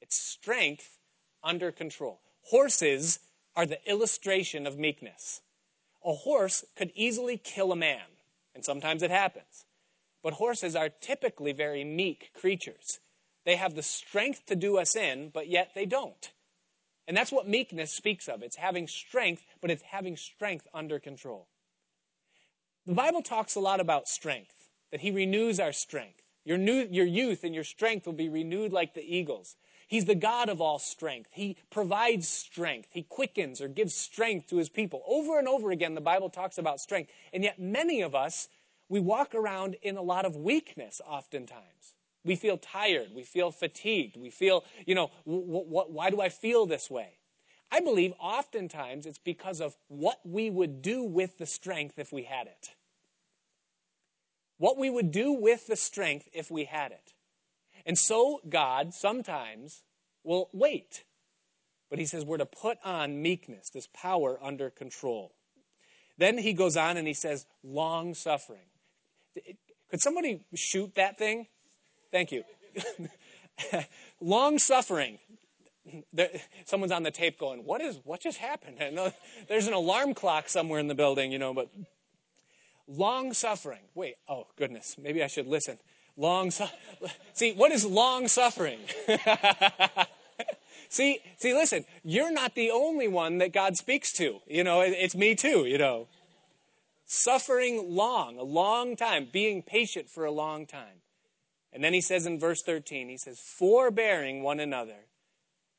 It's strength under control. Horses are the illustration of meekness. A horse could easily kill a man, and sometimes it happens. But horses are typically very meek creatures. They have the strength to do us in, but yet they don't. And that's what meekness speaks of. It's having strength, but it's having strength under control. The Bible talks a lot about strength, that He renews our strength. Your, new, your youth and your strength will be renewed like the eagles. He's the God of all strength. He provides strength. He quickens or gives strength to his people. Over and over again, the Bible talks about strength. And yet, many of us we walk around in a lot of weakness oftentimes. We feel tired. We feel fatigued. We feel, you know, w- w- why do I feel this way? I believe oftentimes it's because of what we would do with the strength if we had it. What we would do with the strength if we had it. And so God sometimes will wait. But he says we're to put on meekness, this power under control. Then he goes on and he says, long suffering. Could somebody shoot that thing? Thank you. Long suffering. someone's on the tape going, "What is? What just happened?" there's an alarm clock somewhere in the building, you know. But long suffering. Wait. Oh goodness. Maybe I should listen. Long. Su- see, what is long suffering? see, see. Listen. You're not the only one that God speaks to. You know, it's me too. You know suffering long, a long time, being patient for a long time. And then he says in verse 13, he says, forbearing one another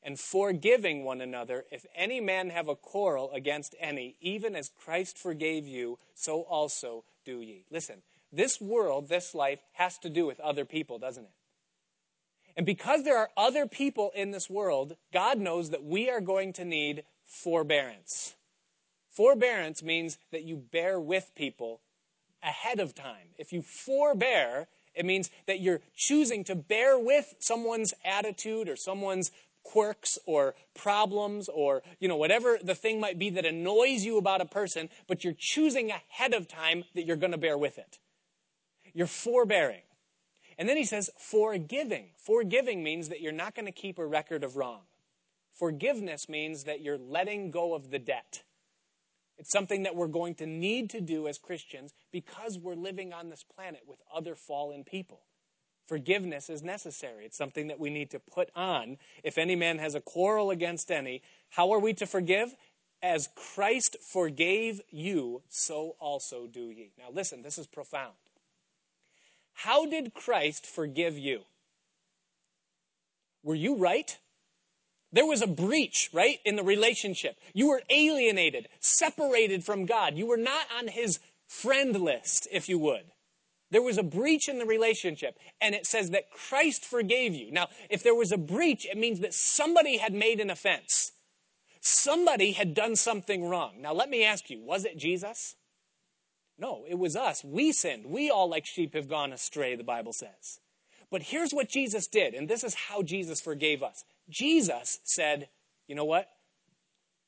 and forgiving one another, if any man have a quarrel against any, even as Christ forgave you, so also do ye. Listen, this world, this life, has to do with other people, doesn't it? And because there are other people in this world, God knows that we are going to need forbearance. Forbearance means that you bear with people ahead of time. If you forbear, it means that you're choosing to bear with someone's attitude or someone's quirks or problems or you know whatever the thing might be that annoys you about a person but you're choosing ahead of time that you're going to bear with it. You're forbearing. And then he says forgiving. Forgiving means that you're not going to keep a record of wrong. Forgiveness means that you're letting go of the debt it's something that we're going to need to do as Christians because we're living on this planet with other fallen people. Forgiveness is necessary. It's something that we need to put on. If any man has a quarrel against any, how are we to forgive? As Christ forgave you, so also do ye. Now listen, this is profound. How did Christ forgive you? Were you right? There was a breach, right, in the relationship. You were alienated, separated from God. You were not on his friend list, if you would. There was a breach in the relationship, and it says that Christ forgave you. Now, if there was a breach, it means that somebody had made an offense. Somebody had done something wrong. Now, let me ask you was it Jesus? No, it was us. We sinned. We all, like sheep, have gone astray, the Bible says. But here's what Jesus did, and this is how Jesus forgave us. Jesus said, You know what?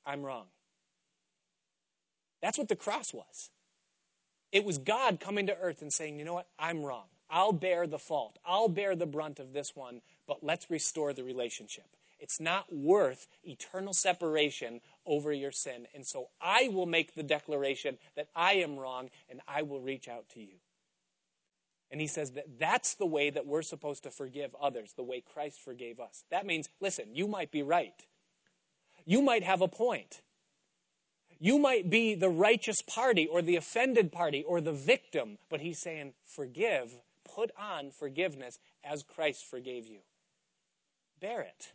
I'm wrong. That's what the cross was. It was God coming to earth and saying, You know what? I'm wrong. I'll bear the fault. I'll bear the brunt of this one, but let's restore the relationship. It's not worth eternal separation over your sin. And so I will make the declaration that I am wrong and I will reach out to you. And he says that that's the way that we're supposed to forgive others, the way Christ forgave us. That means, listen, you might be right. You might have a point. You might be the righteous party or the offended party or the victim, but he's saying, forgive, put on forgiveness as Christ forgave you. Bear it.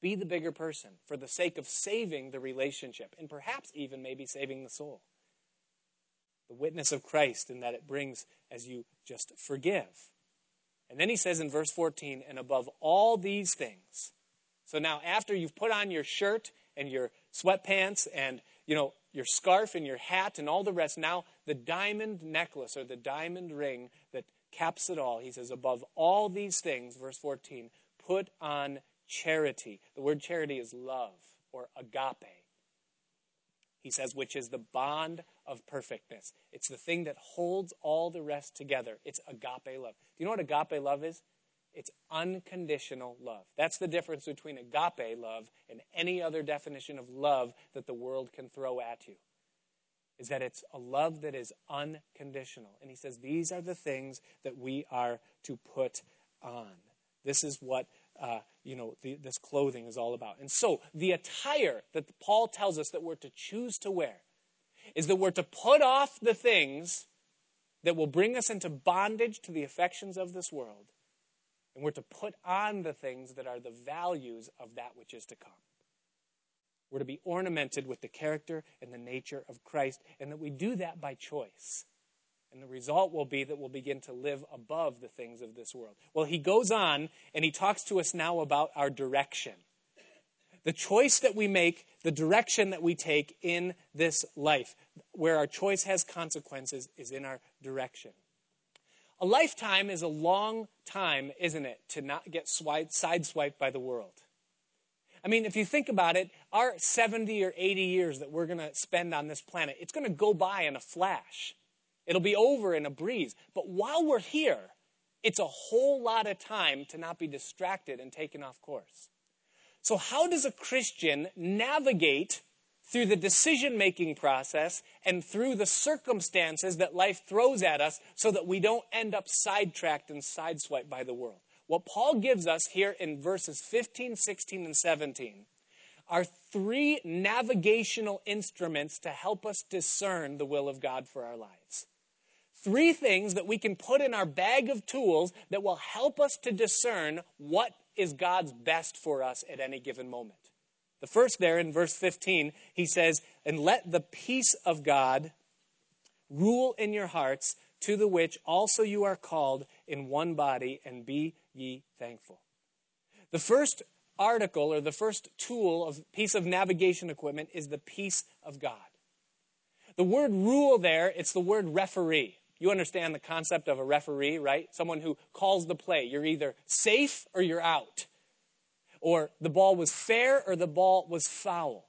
Be the bigger person for the sake of saving the relationship and perhaps even maybe saving the soul the witness of Christ and that it brings as you just forgive. And then he says in verse 14, and above all these things. So now after you've put on your shirt and your sweatpants and you know your scarf and your hat and all the rest, now the diamond necklace or the diamond ring that caps it all, he says, above all these things, verse 14, put on charity. The word charity is love or agape. He says, which is the bond of perfectness. It's the thing that holds all the rest together. It's agape love. Do you know what agape love is? It's unconditional love. That's the difference between agape love and any other definition of love that the world can throw at you. Is that it's a love that is unconditional. And he says these are the things that we are to put on. This is what uh, you know the, this clothing is all about. And so the attire that Paul tells us that we're to choose to wear is that we're to put off the things that will bring us into bondage to the affections of this world, and we're to put on the things that are the values of that which is to come. We're to be ornamented with the character and the nature of Christ, and that we do that by choice. And the result will be that we'll begin to live above the things of this world. Well, he goes on and he talks to us now about our direction. The choice that we make, the direction that we take in this life, where our choice has consequences, is in our direction. A lifetime is a long time, isn't it, to not get sideswiped by the world. I mean, if you think about it, our 70 or 80 years that we're going to spend on this planet, it's going to go by in a flash. It'll be over in a breeze. But while we're here, it's a whole lot of time to not be distracted and taken off course. So, how does a Christian navigate through the decision making process and through the circumstances that life throws at us so that we don't end up sidetracked and sideswiped by the world? What Paul gives us here in verses 15, 16, and 17 are three navigational instruments to help us discern the will of God for our lives Three things that we can put in our bag of tools that will help us to discern what is God's best for us at any given moment. The first, there in verse 15, he says, And let the peace of God rule in your hearts, to the which also you are called in one body, and be ye thankful. The first article or the first tool of piece of navigation equipment is the peace of God. The word rule there, it's the word referee. You understand the concept of a referee, right? Someone who calls the play. You're either safe or you're out. Or the ball was fair or the ball was foul.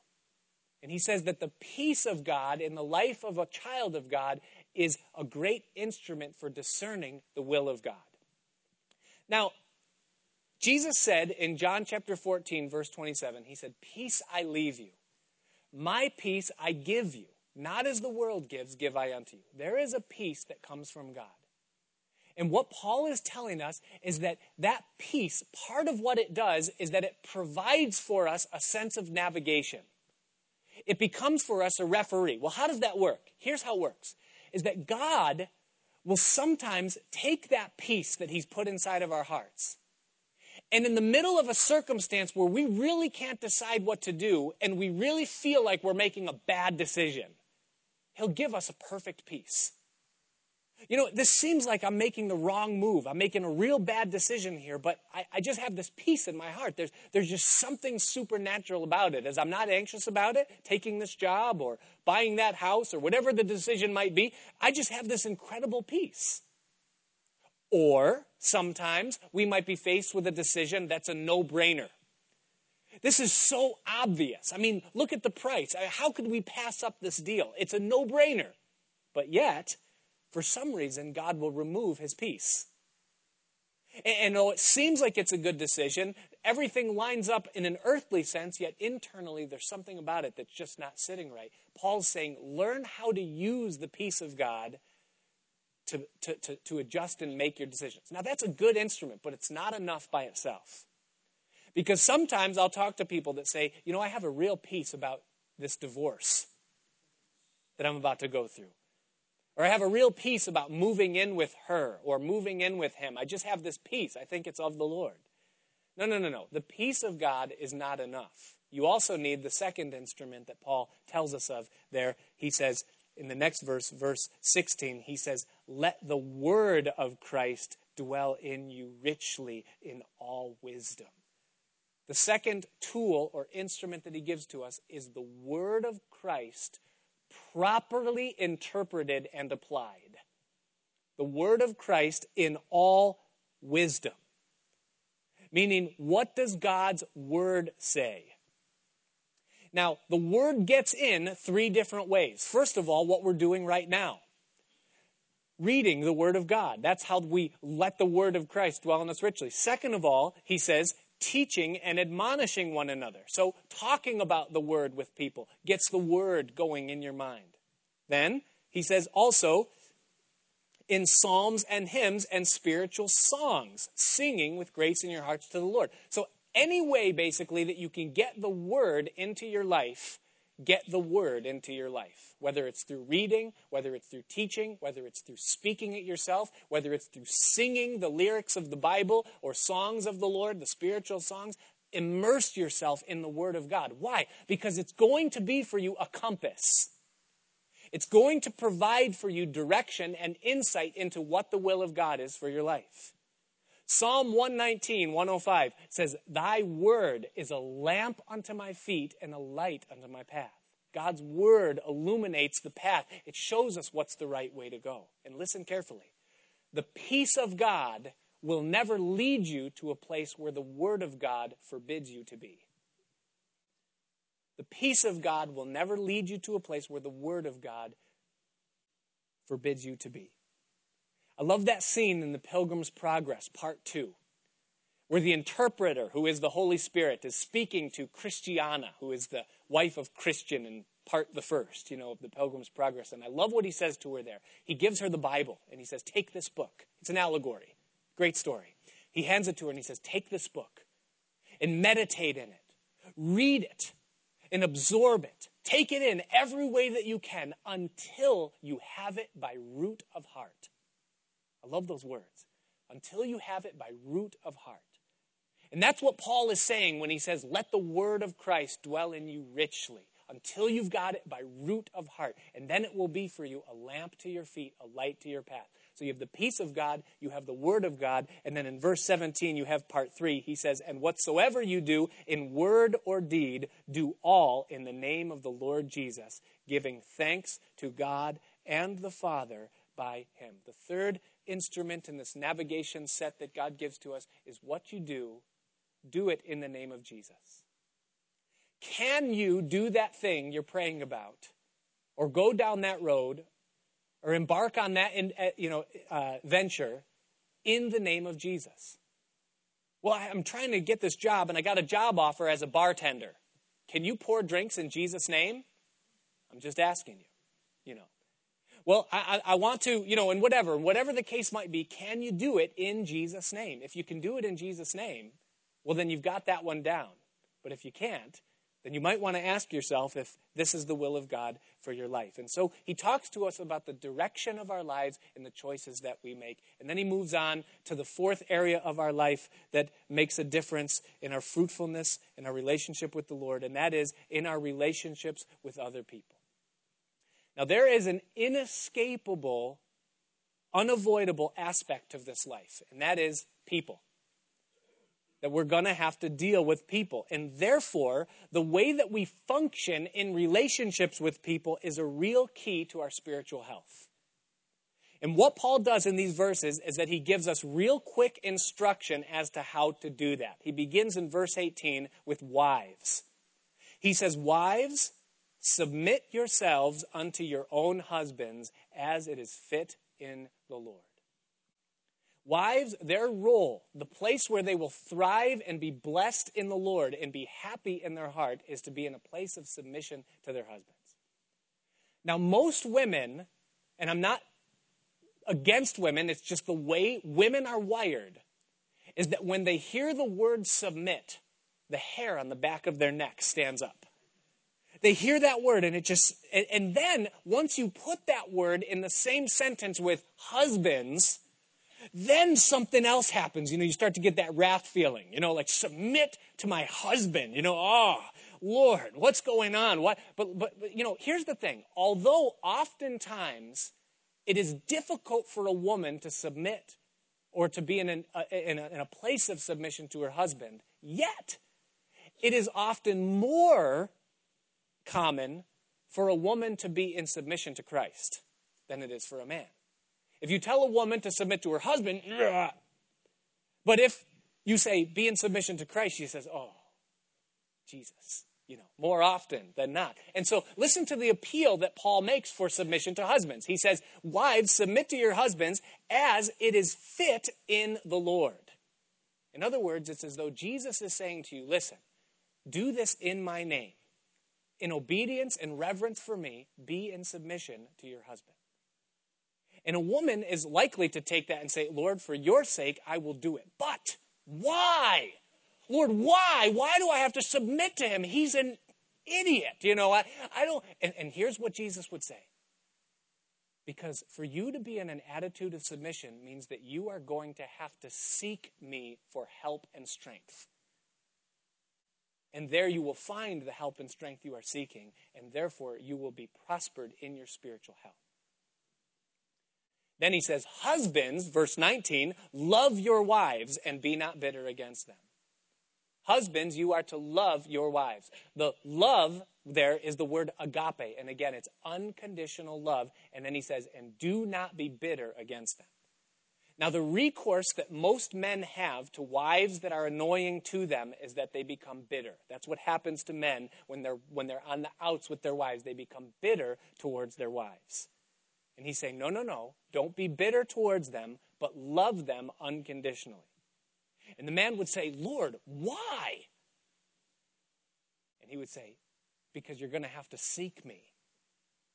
And he says that the peace of God in the life of a child of God is a great instrument for discerning the will of God. Now, Jesus said in John chapter 14, verse 27, He said, Peace I leave you, my peace I give you. Not as the world gives, give I unto you. There is a peace that comes from God. And what Paul is telling us is that that peace, part of what it does is that it provides for us a sense of navigation. It becomes for us a referee. Well, how does that work? Here's how it works is that God will sometimes take that peace that he's put inside of our hearts. And in the middle of a circumstance where we really can't decide what to do and we really feel like we're making a bad decision, He'll give us a perfect peace. You know, this seems like I'm making the wrong move. I'm making a real bad decision here, but I, I, just have this peace in my heart. There's, there's just something supernatural about it. As I'm not anxious about it, taking this job or buying that house or whatever the decision might be, I just have this incredible peace. Or sometimes we might be faced with a decision that's a no brainer. This is so obvious. I mean, look at the price. How could we pass up this deal? It's a no brainer. But yet, for some reason, God will remove his peace. And though it seems like it's a good decision, everything lines up in an earthly sense, yet internally there's something about it that's just not sitting right. Paul's saying, learn how to use the peace of God to, to, to, to adjust and make your decisions. Now, that's a good instrument, but it's not enough by itself. Because sometimes I'll talk to people that say, you know, I have a real peace about this divorce that I'm about to go through. Or I have a real peace about moving in with her or moving in with him. I just have this peace. I think it's of the Lord. No, no, no, no. The peace of God is not enough. You also need the second instrument that Paul tells us of there. He says in the next verse, verse 16, he says, Let the word of Christ dwell in you richly in all wisdom. The second tool or instrument that he gives to us is the Word of Christ properly interpreted and applied. The Word of Christ in all wisdom. Meaning, what does God's Word say? Now, the Word gets in three different ways. First of all, what we're doing right now reading the Word of God. That's how we let the Word of Christ dwell in us richly. Second of all, he says, teaching and admonishing one another. So, talking about the word with people gets the word going in your mind. Then, he says also, in psalms and hymns and spiritual songs, singing with grace in your hearts to the Lord. So, any way basically that you can get the word into your life get the word into your life, whether it's through reading, whether it's through teaching, whether it's through speaking it yourself, whether it's through singing the lyrics of the Bible or songs of the Lord, the spiritual songs. Immerse yourself in the Word of God. Why? Because it's going to be for you a compass. It's going to provide for you direction and insight into what the will of God is for your life. Psalm 119, 105 says, Thy word is a lamp unto my feet and a light unto my path. God's word illuminates the path. It shows us what's the right way to go. And listen carefully. The peace of God will never lead you to a place where the word of God forbids you to be. The peace of God will never lead you to a place where the word of God forbids you to be. I love that scene in the Pilgrim's Progress, part two, where the interpreter, who is the Holy Spirit, is speaking to Christiana, who is the wife of Christian in part the first, you know, of the Pilgrim's Progress. And I love what he says to her there. He gives her the Bible and he says, Take this book. It's an allegory. Great story. He hands it to her and he says, Take this book and meditate in it, read it and absorb it Take it in every way that you can until you have it by root of heart. I love those words. Until you have it by root of heart. And that's what Paul is saying when he says, Let the word of Christ dwell in you richly until you've got it by root of heart. And then it will be for you a lamp to your feet, a light to your path. So you have the peace of God, you have the word of God, and then in verse 17 you have part 3. He says, "And whatsoever you do in word or deed, do all in the name of the Lord Jesus, giving thanks to God and the Father by him." The third instrument in this navigation set that God gives to us is what you do, do it in the name of Jesus. Can you do that thing you're praying about or go down that road or embark on that uh, you know, uh, venture in the name of Jesus. Well, I'm trying to get this job and I got a job offer as a bartender. Can you pour drinks in Jesus' name? I'm just asking you, you know. Well, I, I, want to, you know, and whatever, whatever the case might be, can you do it in Jesus' name? If you can do it in Jesus' name, well, then you've got that one down. But if you can't, then you might want to ask yourself if this is the will of God for your life. And so he talks to us about the direction of our lives and the choices that we make. And then he moves on to the fourth area of our life that makes a difference in our fruitfulness and our relationship with the Lord, and that is in our relationships with other people. Now, there is an inescapable, unavoidable aspect of this life, and that is people that we're going to have to deal with people. And therefore, the way that we function in relationships with people is a real key to our spiritual health. And what Paul does in these verses is that he gives us real quick instruction as to how to do that. He begins in verse 18 with wives. He says, Wives, submit yourselves unto your own husbands as it is fit in the Lord. Wives, their role, the place where they will thrive and be blessed in the Lord and be happy in their heart, is to be in a place of submission to their husbands. Now, most women, and I'm not against women, it's just the way women are wired, is that when they hear the word submit, the hair on the back of their neck stands up. They hear that word and it just, and, and then once you put that word in the same sentence with husbands, then something else happens. You know, you start to get that wrath feeling, you know, like submit to my husband, you know, oh, Lord, what's going on? What? But, but, but, you know, here's the thing. Although oftentimes it is difficult for a woman to submit or to be in, an, uh, in, a, in a place of submission to her husband, yet it is often more common for a woman to be in submission to Christ than it is for a man. If you tell a woman to submit to her husband, but if you say, be in submission to Christ, she says, oh, Jesus, you know, more often than not. And so listen to the appeal that Paul makes for submission to husbands. He says, Wives, submit to your husbands as it is fit in the Lord. In other words, it's as though Jesus is saying to you, Listen, do this in my name. In obedience and reverence for me, be in submission to your husband. And a woman is likely to take that and say, Lord, for your sake, I will do it. But why? Lord, why? Why do I have to submit to him? He's an idiot. You know, I, I don't. And, and here's what Jesus would say. Because for you to be in an attitude of submission means that you are going to have to seek me for help and strength. And there you will find the help and strength you are seeking, and therefore you will be prospered in your spiritual health. Then he says, Husbands, verse 19, love your wives and be not bitter against them. Husbands, you are to love your wives. The love there is the word agape. And again, it's unconditional love. And then he says, and do not be bitter against them. Now, the recourse that most men have to wives that are annoying to them is that they become bitter. That's what happens to men when they're, when they're on the outs with their wives. They become bitter towards their wives. And he's saying, no, no, no. Don't be bitter towards them, but love them unconditionally. And the man would say, Lord, why? And he would say, because you're going to have to seek me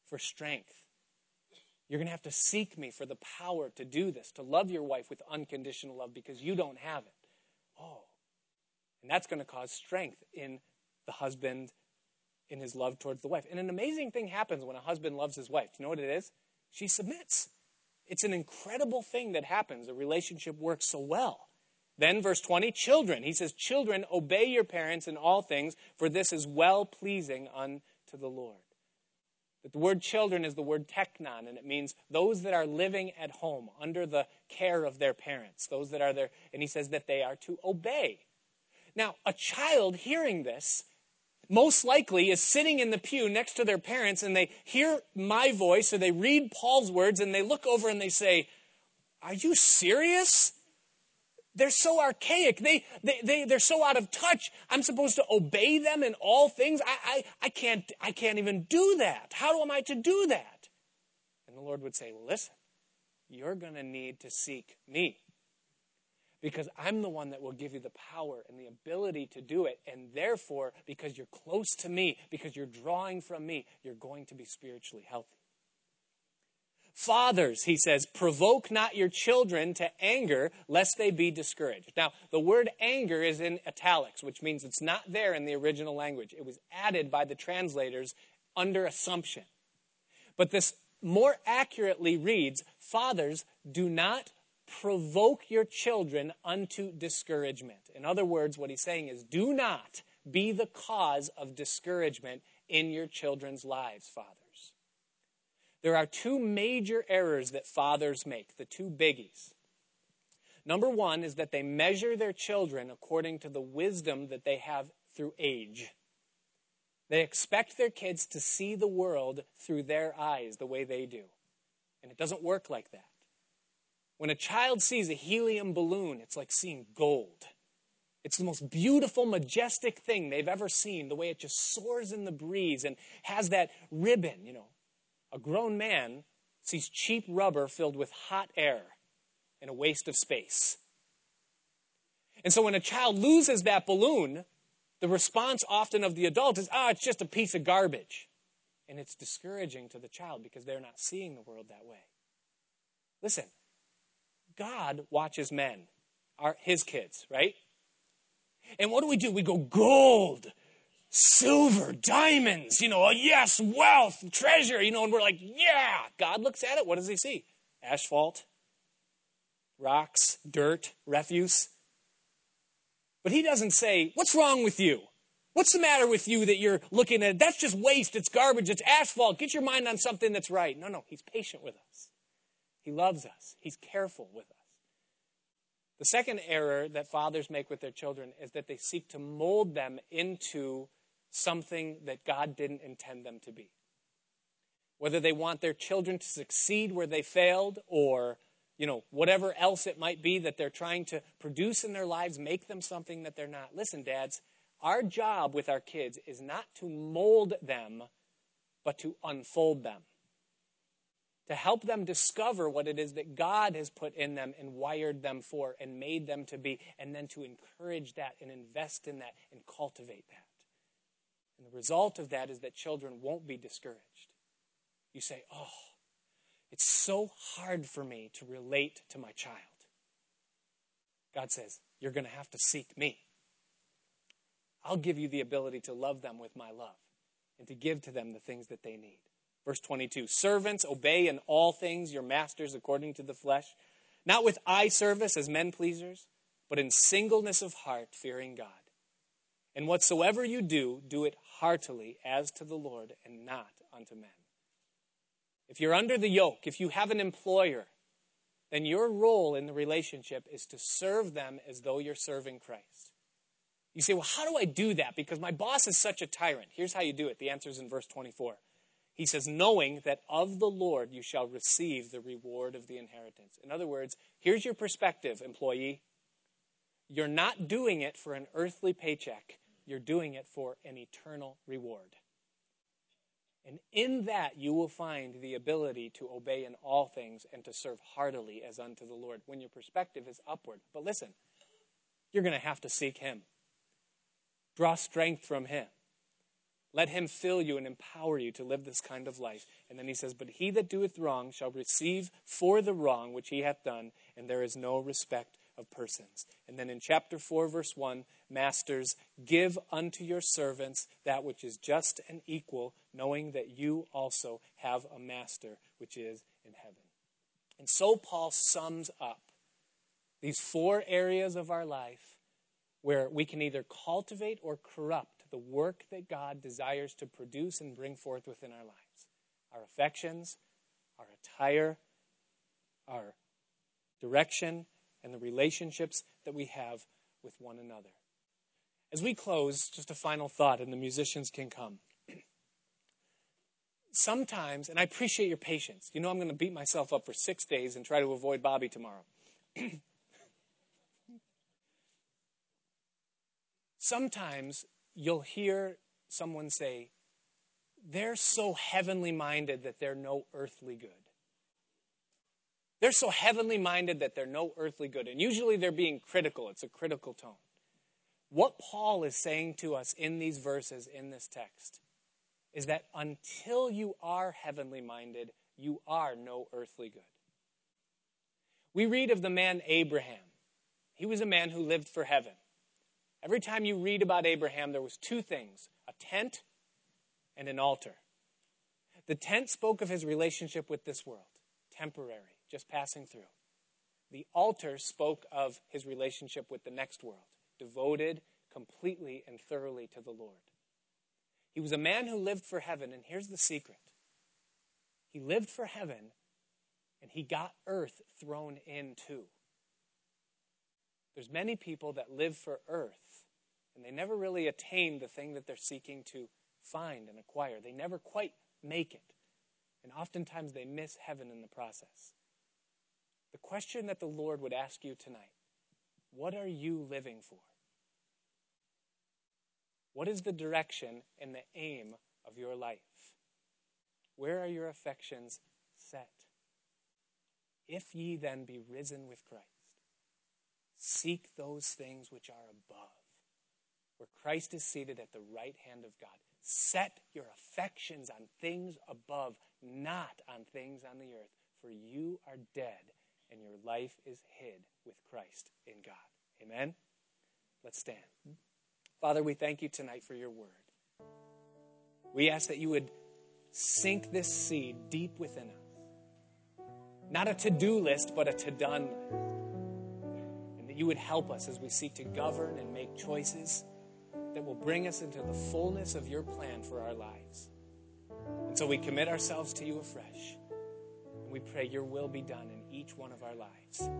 for strength. You're going to have to seek me for the power to do this, to love your wife with unconditional love because you don't have it. Oh. And that's going to cause strength in the husband in his love towards the wife. And an amazing thing happens when a husband loves his wife. You know what it is? She submits. It's an incredible thing that happens. The relationship works so well. Then, verse 20, children. He says, Children, obey your parents in all things, for this is well pleasing unto the Lord. But the word children is the word teknon, and it means those that are living at home under the care of their parents. Those that are there, and he says that they are to obey. Now, a child hearing this most likely is sitting in the pew next to their parents and they hear my voice or they read Paul's words and they look over and they say, Are you serious? They're so archaic. They, they, they, they're so out of touch. I'm supposed to obey them in all things. I, I, I, can't, I can't even do that. How am I to do that? And the Lord would say, well, Listen, you're going to need to seek me because I'm the one that will give you the power and the ability to do it. And therefore, because you're close to me, because you're drawing from me, you're going to be spiritually healthy. Fathers, he says, provoke not your children to anger, lest they be discouraged. Now, the word anger is in italics, which means it's not there in the original language. It was added by the translators under assumption. But this more accurately reads Fathers, do not provoke your children unto discouragement. In other words, what he's saying is do not be the cause of discouragement in your children's lives, fathers. There are two major errors that fathers make, the two biggies. Number one is that they measure their children according to the wisdom that they have through age. They expect their kids to see the world through their eyes the way they do. And it doesn't work like that. When a child sees a helium balloon, it's like seeing gold. It's the most beautiful, majestic thing they've ever seen, the way it just soars in the breeze and has that ribbon, you know. A grown man sees cheap rubber filled with hot air and a waste of space. And so when a child loses that balloon, the response often of the adult is, ah, oh, it's just a piece of garbage. And it's discouraging to the child because they're not seeing the world that way. Listen, God watches men, our, his kids, right? And what do we do? We go gold, silver, diamonds, you know, yes, wealth, treasure, you know, and we're like, yeah. God looks at it. What does he see? Asphalt, rocks, dirt, refuse. But he doesn't say, what's wrong with you? What's the matter with you that you're looking at? That's just waste. It's garbage. It's asphalt. Get your mind on something that's right. No, no. He's patient with us. He loves us, He's careful with us. The second error that fathers make with their children is that they seek to mold them into something that God didn't intend them to be. Whether they want their children to succeed where they failed or you know, whatever else it might be that they're trying to produce in their lives, make them something that they're not. Listen, dads, our job with our kids is not to mold them, but to unfold them to help them discover what it is that God has put in them and wired them for and made them to be, and then to encourage that and invest in that and cultivate that. And the result of that is that children won't be discouraged. You say, Oh, it's so hard for me to relate to my child. God says, You're going to have to seek me. I'll give you the ability to love them with my love and to give to them the things that they need. Verse 22 Servants, obey in all things your masters according to the flesh, not with eye service as men pleasers, but in singleness of heart, fearing God. And whatsoever you do, do it heartily as to the Lord and not unto men. If you're under the yoke, if you have an employer, then your role in the relationship is to serve them as though you're serving Christ. You say, well, how do I do that? Because my boss is such a tyrant. Here's how you do it. The answer is in verse 24. He says, knowing that of the Lord you shall receive the reward of the inheritance. In other words, here's your perspective, employee. You're not doing it for an earthly paycheck, you're doing it for an eternal reward. And in that you will find the ability to obey in all things and to serve heartily as unto the Lord when your perspective is upward. But listen, you're going to have to seek Him, draw strength from Him. Let him fill you and empower you to live this kind of life. And then he says, But he that doeth wrong shall receive for the wrong which he hath done, and there is no respect of persons. And then in chapter 4, verse 1, Masters, give unto your servants that which is just and equal, knowing that you also have a master which is in heaven. And so Paul sums up these four areas of our life where we can either cultivate or corrupt the work that God desires to produce and bring forth within our lives our affections, our attire, our direction, and the relationships that we have with one another. As we close, just a final thought, and the musicians can come. Sometimes, and I appreciate your patience. You know, I'm going to beat myself up for six days and try to avoid Bobby tomorrow. Sometimes you'll hear someone say, they're so heavenly minded that they're no earthly good. They're so heavenly minded that they're no earthly good. And usually they're being critical, it's a critical tone. What Paul is saying to us in these verses, in this text, is that until you are heavenly minded, you are no earthly good. We read of the man Abraham. He was a man who lived for heaven. Every time you read about Abraham, there was two things a tent and an altar. The tent spoke of his relationship with this world, temporary, just passing through. The altar spoke of his relationship with the next world, devoted completely and thoroughly to the Lord. He was a man who lived for heaven, and here's the secret he lived for heaven, and he got earth thrown in too. There's many people that live for earth, and they never really attain the thing that they're seeking to find and acquire. They never quite make it. And oftentimes they miss heaven in the process. The question that the Lord would ask you tonight what are you living for? What is the direction and the aim of your life? Where are your affections set? If ye then be risen with Christ, seek those things which are above, where Christ is seated at the right hand of God. Set your affections on things above, not on things on the earth, for you are dead and your life is hid with Christ in God. Amen? Let's stand. Father, we thank you tonight for your word. We ask that you would sink this seed deep within us. Not a to do list, but a to done list. And that you would help us as we seek to govern and make choices that will bring us into the fullness of your plan for our lives. And so we commit ourselves to you afresh. And we pray your will be done each one of our lives.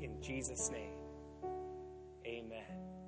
In Jesus' name, amen.